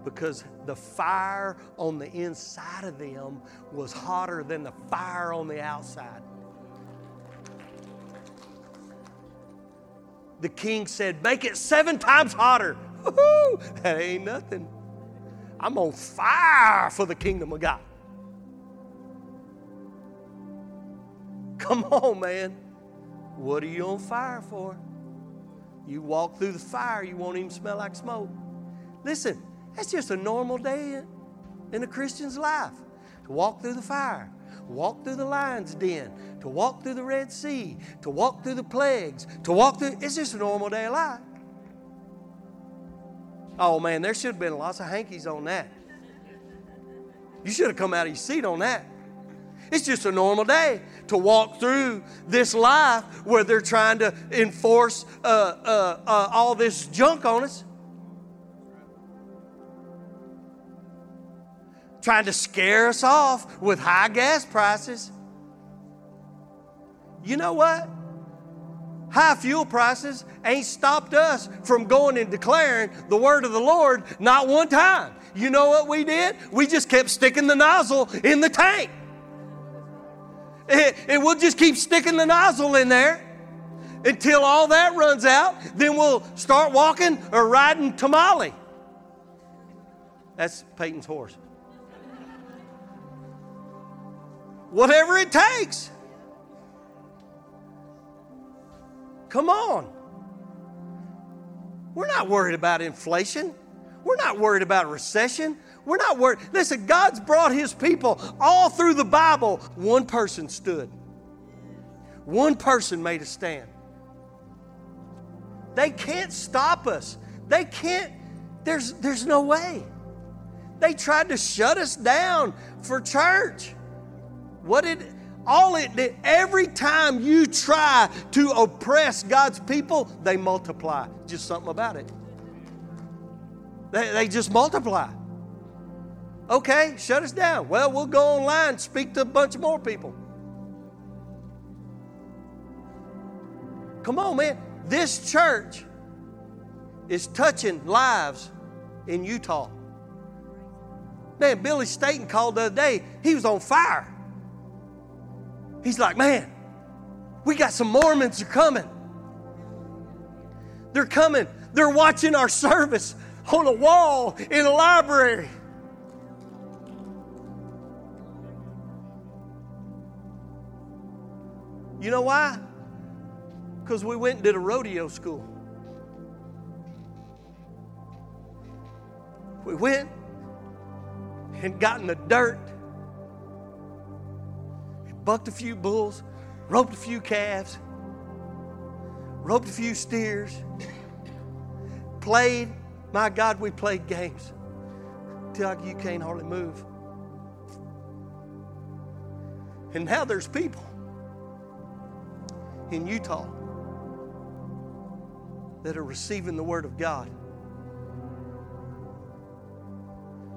Because the fire on the inside of them was hotter than the fire on the outside. The king said, Make it seven times hotter. Woo-hoo! That ain't nothing. I'm on fire for the kingdom of God. Come on, man. What are you on fire for? You walk through the fire, you won't even smell like smoke. Listen, that's just a normal day in a Christian's life to walk through the fire, walk through the lion's den, to walk through the Red Sea, to walk through the plagues, to walk through. It's just a normal day of life. Oh man, there should have been lots of hankies on that. You should have come out of your seat on that. It's just a normal day to walk through this life where they're trying to enforce uh, uh, uh, all this junk on us. Trying to scare us off with high gas prices. You know what? High fuel prices ain't stopped us from going and declaring the word of the Lord not one time. You know what we did? We just kept sticking the nozzle in the tank. And we'll just keep sticking the nozzle in there until all that runs out. Then we'll start walking or riding tamale. That's Peyton's horse. Whatever it takes. Come on. We're not worried about inflation. We're not worried about recession. We're not worried. Listen, God's brought His people all through the Bible. One person stood, one person made a stand. They can't stop us. They can't, there's, there's no way. They tried to shut us down for church. What did, all it did, every time you try to oppress God's people, they multiply. Just something about it. They, they just multiply. Okay, shut us down. Well, we'll go online, speak to a bunch of more people. Come on, man. This church is touching lives in Utah. Man, Billy Staten called the other day. He was on fire. He's like, man, we got some Mormons are coming. They're coming. They're watching our service on a wall in a library. You know why? Because we went and did a rodeo school. We went and got in the dirt, bucked a few bulls, roped a few calves, roped a few steers, played my God, we played games till you can't hardly move. And now there's people in Utah that are receiving the Word of God.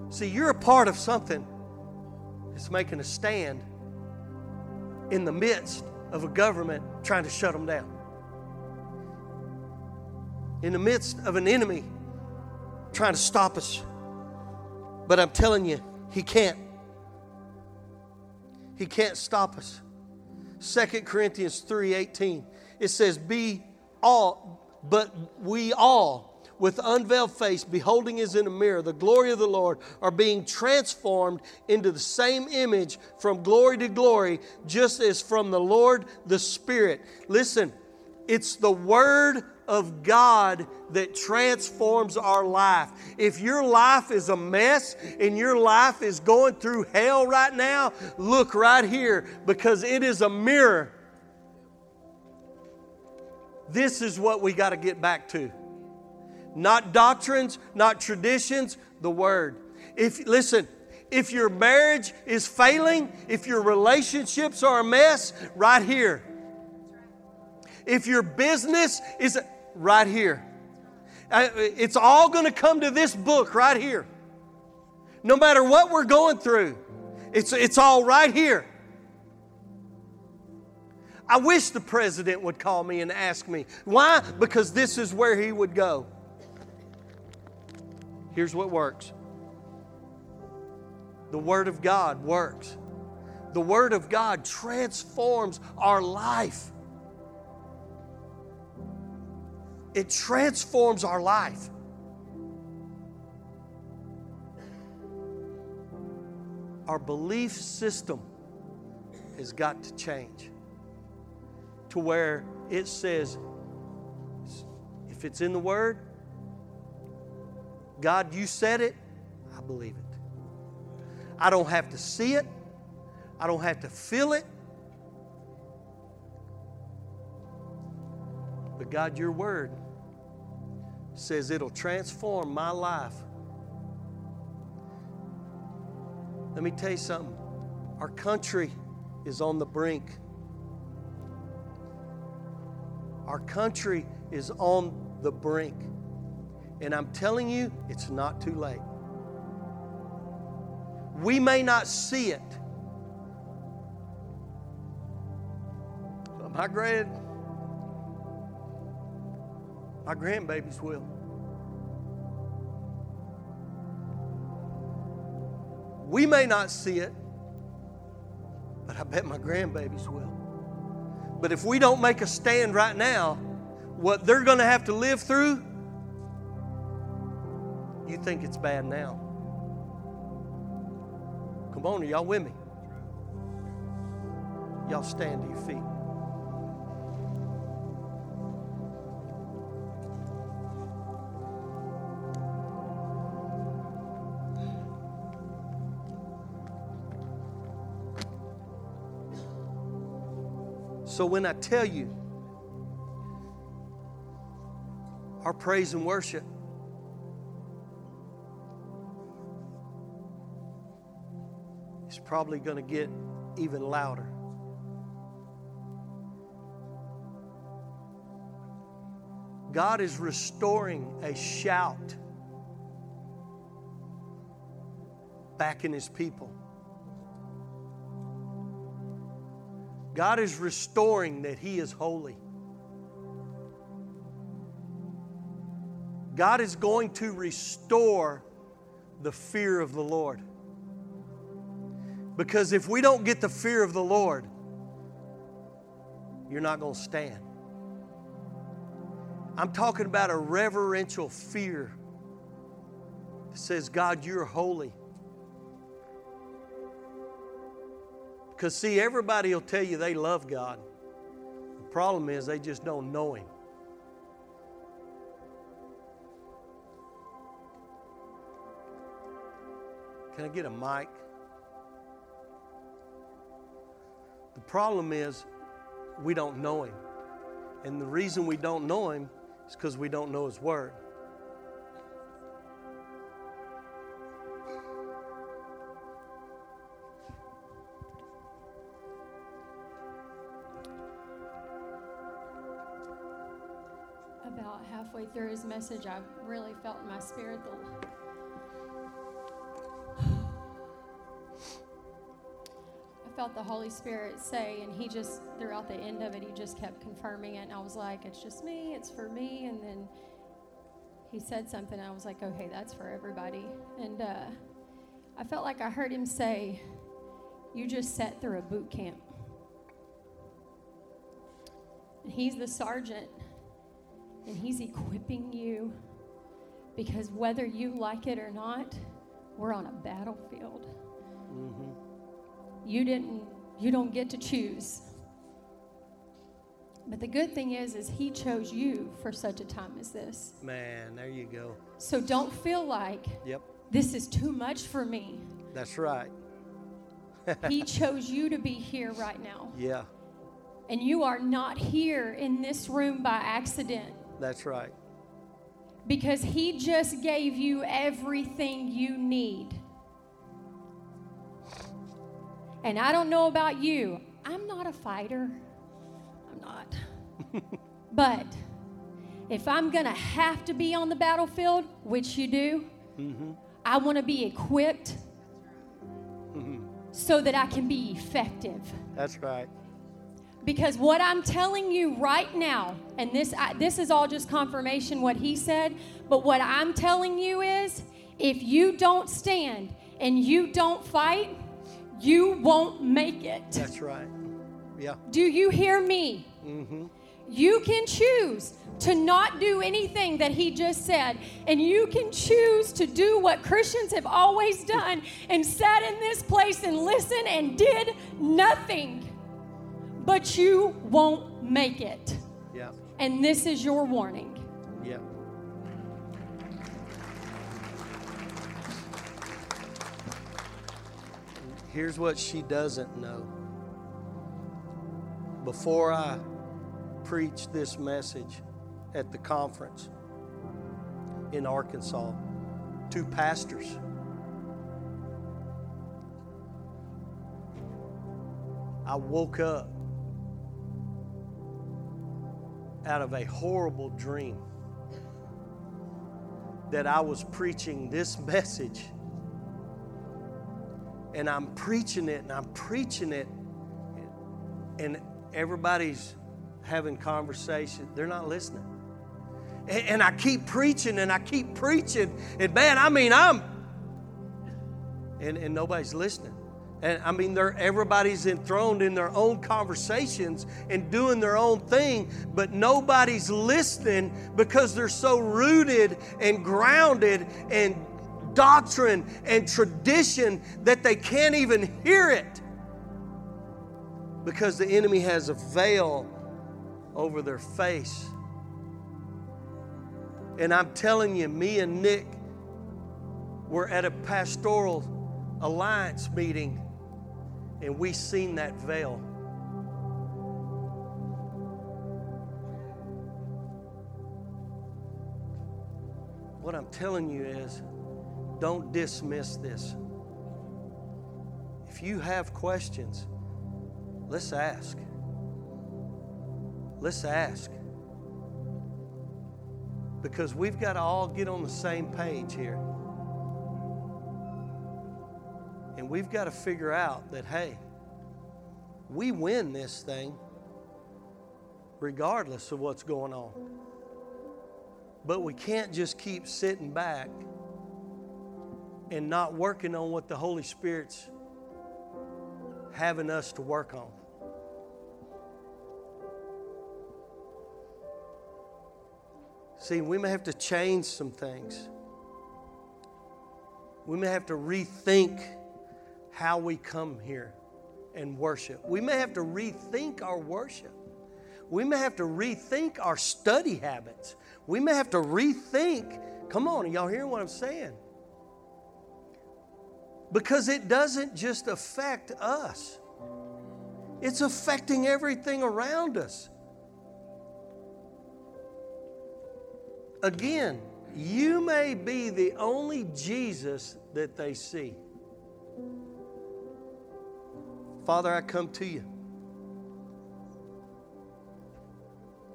See, you're a part of something that's making a stand in the midst of a government trying to shut them down. In the midst of an enemy trying to stop us. But I'm telling you, He can't. He can't stop us. 2 Corinthians 3:18. It says, Be all, but we all, with unveiled face, beholding as in a mirror the glory of the Lord, are being transformed into the same image from glory to glory, just as from the Lord the Spirit. Listen, it's the Word of God that transforms our life. If your life is a mess and your life is going through hell right now, look right here because it is a mirror. This is what we got to get back to. Not doctrines, not traditions, the word. If listen, if your marriage is failing, if your relationships are a mess, right here. If your business is right here. It's all going to come to this book right here. No matter what we're going through, it's, it's all right here. I wish the president would call me and ask me. Why? Because this is where he would go. Here's what works the Word of God works. The Word of God transforms our life. It transforms our life. Our belief system has got to change to where it says, if it's in the Word, God, you said it, I believe it. I don't have to see it, I don't have to feel it. But God, your Word says it'll transform my life. Let me tell you something. Our country is on the brink. Our country is on the brink. And I'm telling you, it's not too late. We may not see it. My grand my grandbabies will. We may not see it, but I bet my grandbabies will. But if we don't make a stand right now, what they're going to have to live through, you think it's bad now. Come on, y'all with me? Y'all stand to your feet. So when I tell you our praise and worship, is probably going to get even louder. God is restoring a shout back in His people. God is restoring that He is holy. God is going to restore the fear of the Lord. Because if we don't get the fear of the Lord, you're not going to stand. I'm talking about a reverential fear that says, God, you're holy. Because, see, everybody will tell you they love God. The problem is they just don't know Him. Can I get a mic? The problem is we don't know Him. And the reason we don't know Him is because we don't know His Word. Through his message, I really felt in my spirit the I felt the Holy Spirit say, and he just throughout the end of it, he just kept confirming it, and I was like, "It's just me, it's for me," and then he said something, I was like, "Okay, that's for everybody," and uh, I felt like I heard him say, "You just sat through a boot camp." And he's the sergeant and He's equipping you because whether you like it or not, we're on a battlefield. Mm-hmm. You didn't, you don't get to choose. But the good thing is, is He chose you for such a time as this. Man, there you go. So don't feel like yep. this is too much for me. That's right. he chose you to be here right now. Yeah. And you are not here in this room by accident. That's right. Because He just gave you everything you need. And I don't know about you, I'm not a fighter. I'm not. but if I'm going to have to be on the battlefield, which you do, mm-hmm. I want to be equipped mm-hmm. so that I can be effective. That's right. Because what I'm telling you right now, and this, I, this is all just confirmation what he said, but what I'm telling you is if you don't stand and you don't fight, you won't make it. That's right. Yeah. Do you hear me? Mm-hmm. You can choose to not do anything that he just said, and you can choose to do what Christians have always done and sat in this place and listened and did nothing but you won't make it. Yeah. And this is your warning. Yeah. Here's what she doesn't know. Before I preached this message at the conference in Arkansas, two pastors I woke up out of a horrible dream that I was preaching this message. And I'm preaching it and I'm preaching it, and everybody's having conversation. They're not listening. And, and I keep preaching and I keep preaching. And man, I mean, I'm, and, and nobody's listening. And I mean, they're, everybody's enthroned in their own conversations and doing their own thing, but nobody's listening because they're so rooted and grounded in doctrine and tradition that they can't even hear it because the enemy has a veil over their face. And I'm telling you, me and Nick were at a pastoral alliance meeting and we seen that veil. What I'm telling you is don't dismiss this. If you have questions, let's ask. Let's ask. Because we've got to all get on the same page here. And we've got to figure out that, hey, we win this thing regardless of what's going on. But we can't just keep sitting back and not working on what the Holy Spirit's having us to work on. See, we may have to change some things. We may have to rethink how we come here and worship. We may have to rethink our worship. We may have to rethink our study habits. We may have to rethink. Come on, y'all hearing what I'm saying? Because it doesn't just affect us, it's affecting everything around us. Again, you may be the only Jesus that they see. Father, I come to you.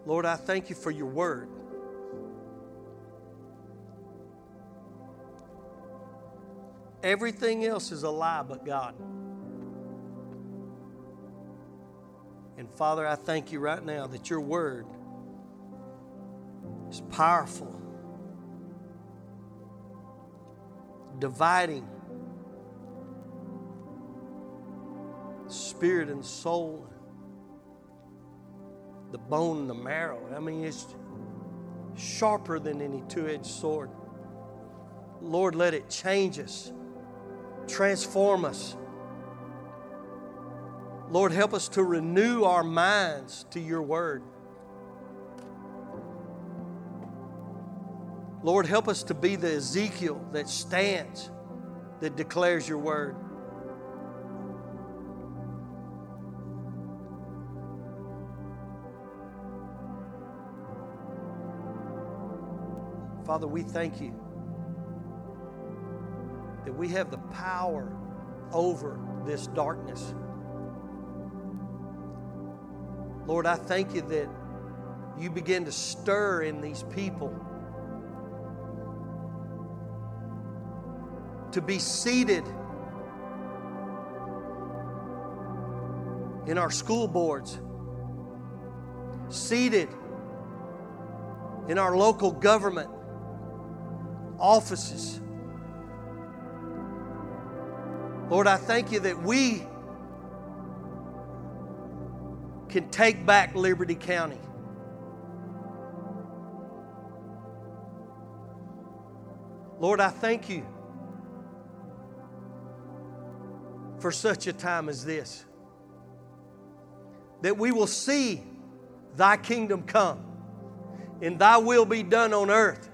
Lord, I thank you for your word. Everything else is a lie but God. And Father, I thank you right now that your word is powerful, dividing spirit and soul, the bone and the marrow. I mean, it's sharper than any two edged sword. Lord, let it change us, transform us. Lord, help us to renew our minds to your word. Lord, help us to be the Ezekiel that stands, that declares your word. Father, we thank you that we have the power over this darkness. Lord, I thank you that you begin to stir in these people to be seated in our school boards, seated in our local government offices. Lord, I thank you that we can take back Liberty County. Lord, I thank you for such a time as this. That we will see thy kingdom come and thy will be done on earth.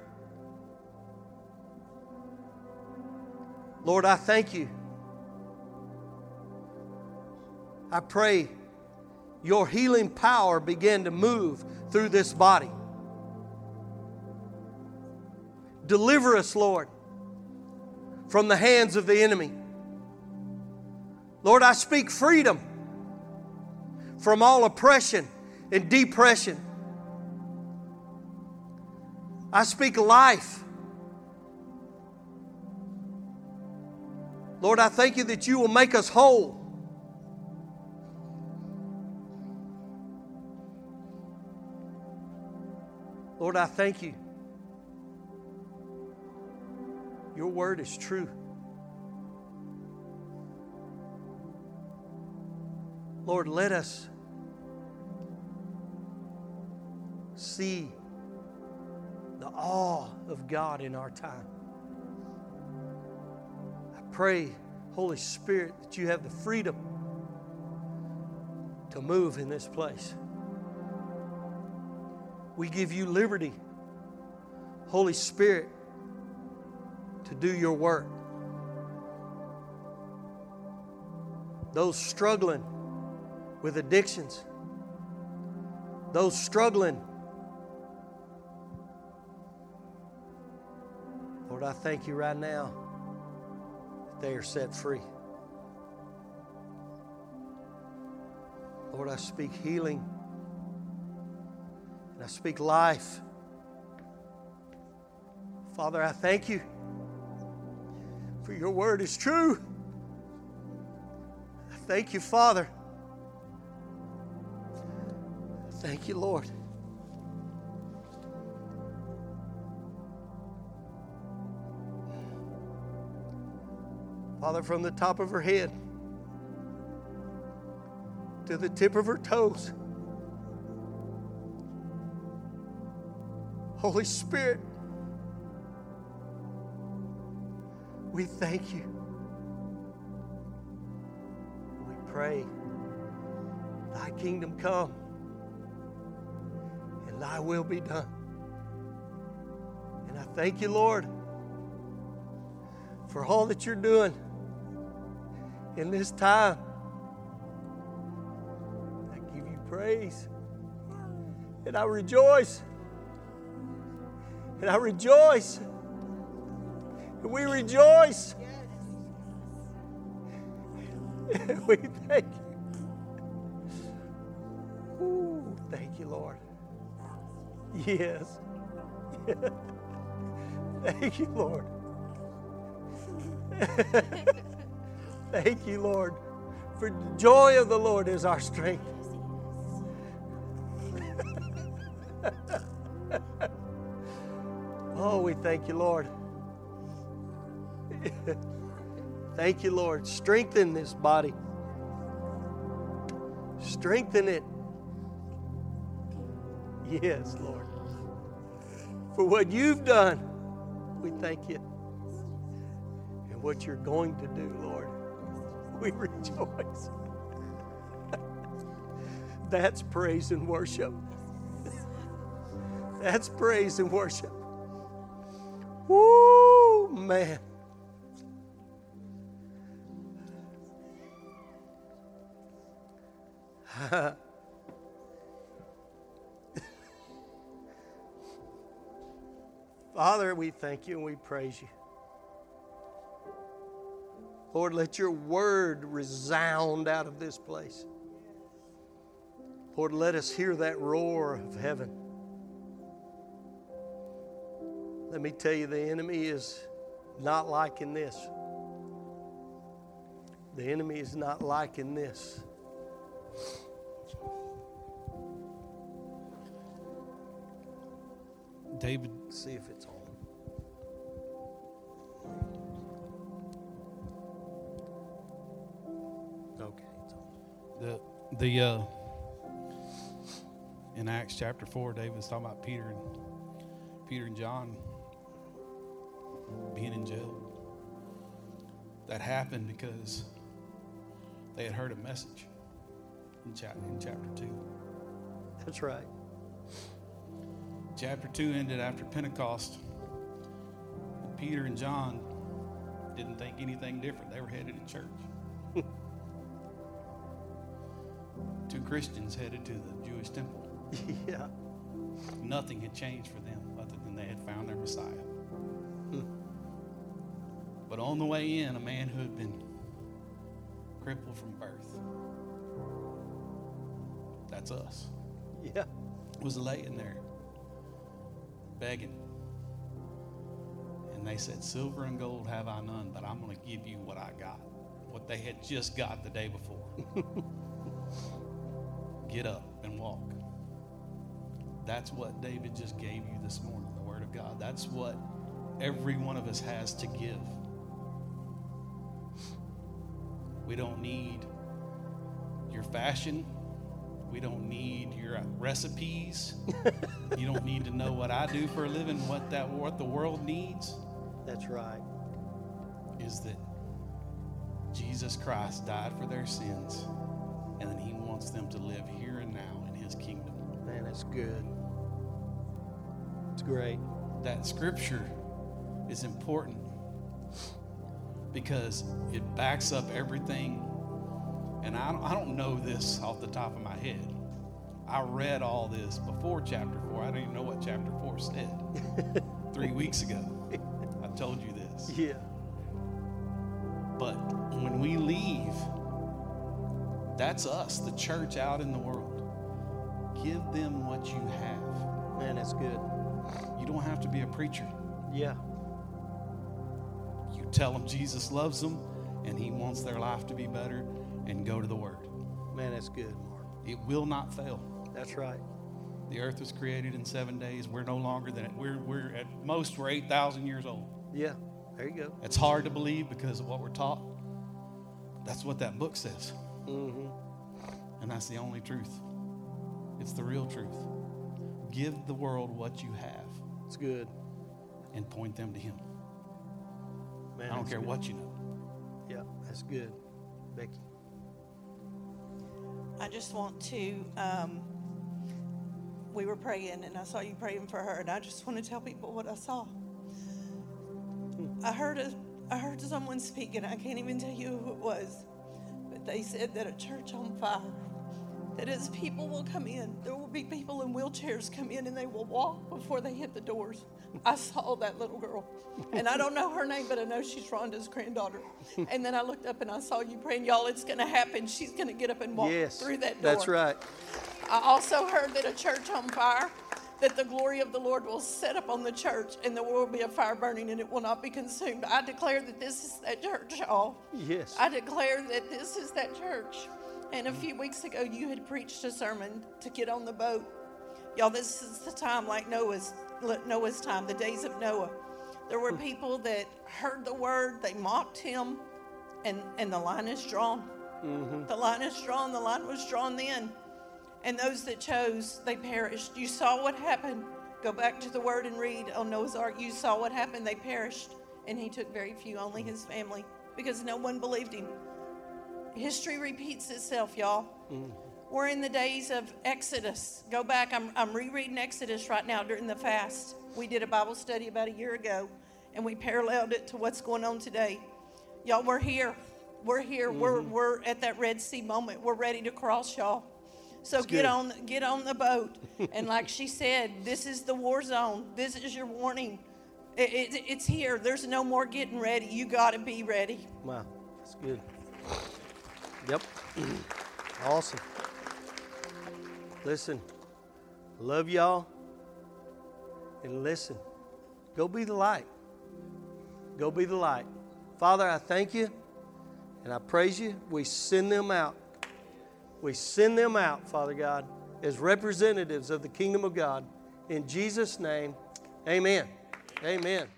Lord, I thank you. I pray your healing power begin to move through this body. Deliver us, Lord, from the hands of the enemy. Lord, I speak freedom from all oppression and depression. I speak life. Lord, I thank you that you will make us whole. Lord, I thank you. Your word is true. Lord, let us see the awe of God in our time. Pray, Holy Spirit, that you have the freedom to move in this place. We give you liberty, Holy Spirit, to do your work. Those struggling with addictions, those struggling Lord, I thank you right now they are set free. Lord, I speak healing and I speak life. Father, I thank you for your word is true. I thank you, Father. Thank you, Lord. Father, from the top of her head to the tip of her toes. Holy Spirit, we thank you. We pray, Thy kingdom come and Thy will be done. And I thank you, Lord, for all that you're doing in this time. I give you praise. And I rejoice. And I rejoice. And we rejoice. And we thank you. Ooh, thank you, Lord. Yes. Thank you, Lord. Thank you, Lord. For the joy of the Lord is our strength. oh, we thank you, Lord. thank you, Lord. Strengthen this body. Strengthen it. Yes, Lord. For what you've done, we thank you. And what you're going to do, Lord we rejoice. That's praise and worship. That's praise and worship. Woo, man. Father, we thank you and we praise you. Lord, let your word resound out of this place. Lord, let us hear that roar of heaven. Let me tell you, the enemy is not liking this. The enemy is not liking this. David, see if it's on. The the uh, in Acts chapter four, David's talking about Peter and Peter and John being in jail. That happened because they had heard a message in chapter in chapter two. That's right. Chapter two ended after Pentecost. Peter and John didn't think anything different. They were headed to church. Two Christians headed to the Jewish temple. yeah. Nothing had changed for them other than they had found their Messiah. Hmm. But on the way in, a man who had been crippled from birth, that's us, yeah. was laying there begging And they said, Silver and gold have I none, but I'm going to give you what I got, what they had just got the day before. Get up and walk. That's what David just gave you this morning, the Word of God. That's what every one of us has to give. We don't need your fashion. We don't need your recipes. you don't need to know what I do for a living, what that what the world needs. That's right. Is that Jesus Christ died for their sins, and then He wants them to live here and now in His kingdom. Man, that's good. It's great. That scripture is important because it backs up everything. And I don't, I don't know this off the top of my head. I read all this before chapter 4. I didn't even know what chapter 4 said three weeks ago. I told you this. Yeah. But when we leave, that's us, the church out in the world. Give them what you have. Man, that's good. You don't have to be a preacher. Yeah. You tell them Jesus loves them and he wants their life to be better and go to the word. Man, that's good, Mark. It will not fail. That's right. The earth was created in seven days. We're no longer than it. We're, we're at most we're 8,000 years old. Yeah. There you go. It's hard to believe because of what we're taught. That's what that book says. Mm-hmm. And that's the only truth. It's the real truth. Give the world what you have It's good. and point them to him. Man, I don't care good. what you know. Yeah, that's good. Becky. I just want to. Um, we were praying, and I saw you praying for her, and I just want to tell people what I saw. I heard a, I heard someone speak, and I can't even tell you who it was, but they said that a church on fire. That as people will come in, there will be people in wheelchairs come in, and they will walk before they hit the doors. I saw that little girl, and I don't know her name, but I know she's Rhonda's granddaughter. And then I looked up and I saw you praying, y'all. It's going to happen. She's going to get up and walk yes. through that door. That's right. I also heard that a church on fire, that the glory of the Lord will set up on the church and there will be a fire burning and it will not be consumed. I declare that this is that church, y'all. Yes. I declare that this is that church. And a few weeks ago, you had preached a sermon to get on the boat. Y'all, this is the time like Noah's Noah's time, the days of Noah. There were hmm. people that heard the word, they mocked him, and, and the line is drawn. Mm-hmm. The line is drawn, the line was drawn then. And those that chose, they perished. You saw what happened. Go back to the word and read on Noah's Ark. You saw what happened. They perished. And he took very few, only his family, because no one believed him. History repeats itself, y'all. Mm. We're in the days of Exodus. Go back. I'm, I'm rereading Exodus right now during the fast. We did a Bible study about a year ago, and we paralleled it to what's going on today. Y'all, we're here. We're here. We're, mm-hmm. we're at that Red Sea moment. We're ready to cross, y'all. So get on, get on the boat. and like she said, this is the war zone. This is your warning. It, it, it's here. There's no more getting ready. You got to be ready. Wow. That's good. Yep. awesome. Listen. Love y'all. And listen. Go be the light. Go be the light. Father, I thank you and I praise you. We send them out. We send them out, Father God, as representatives of the kingdom of God. In Jesus' name, amen. Amen.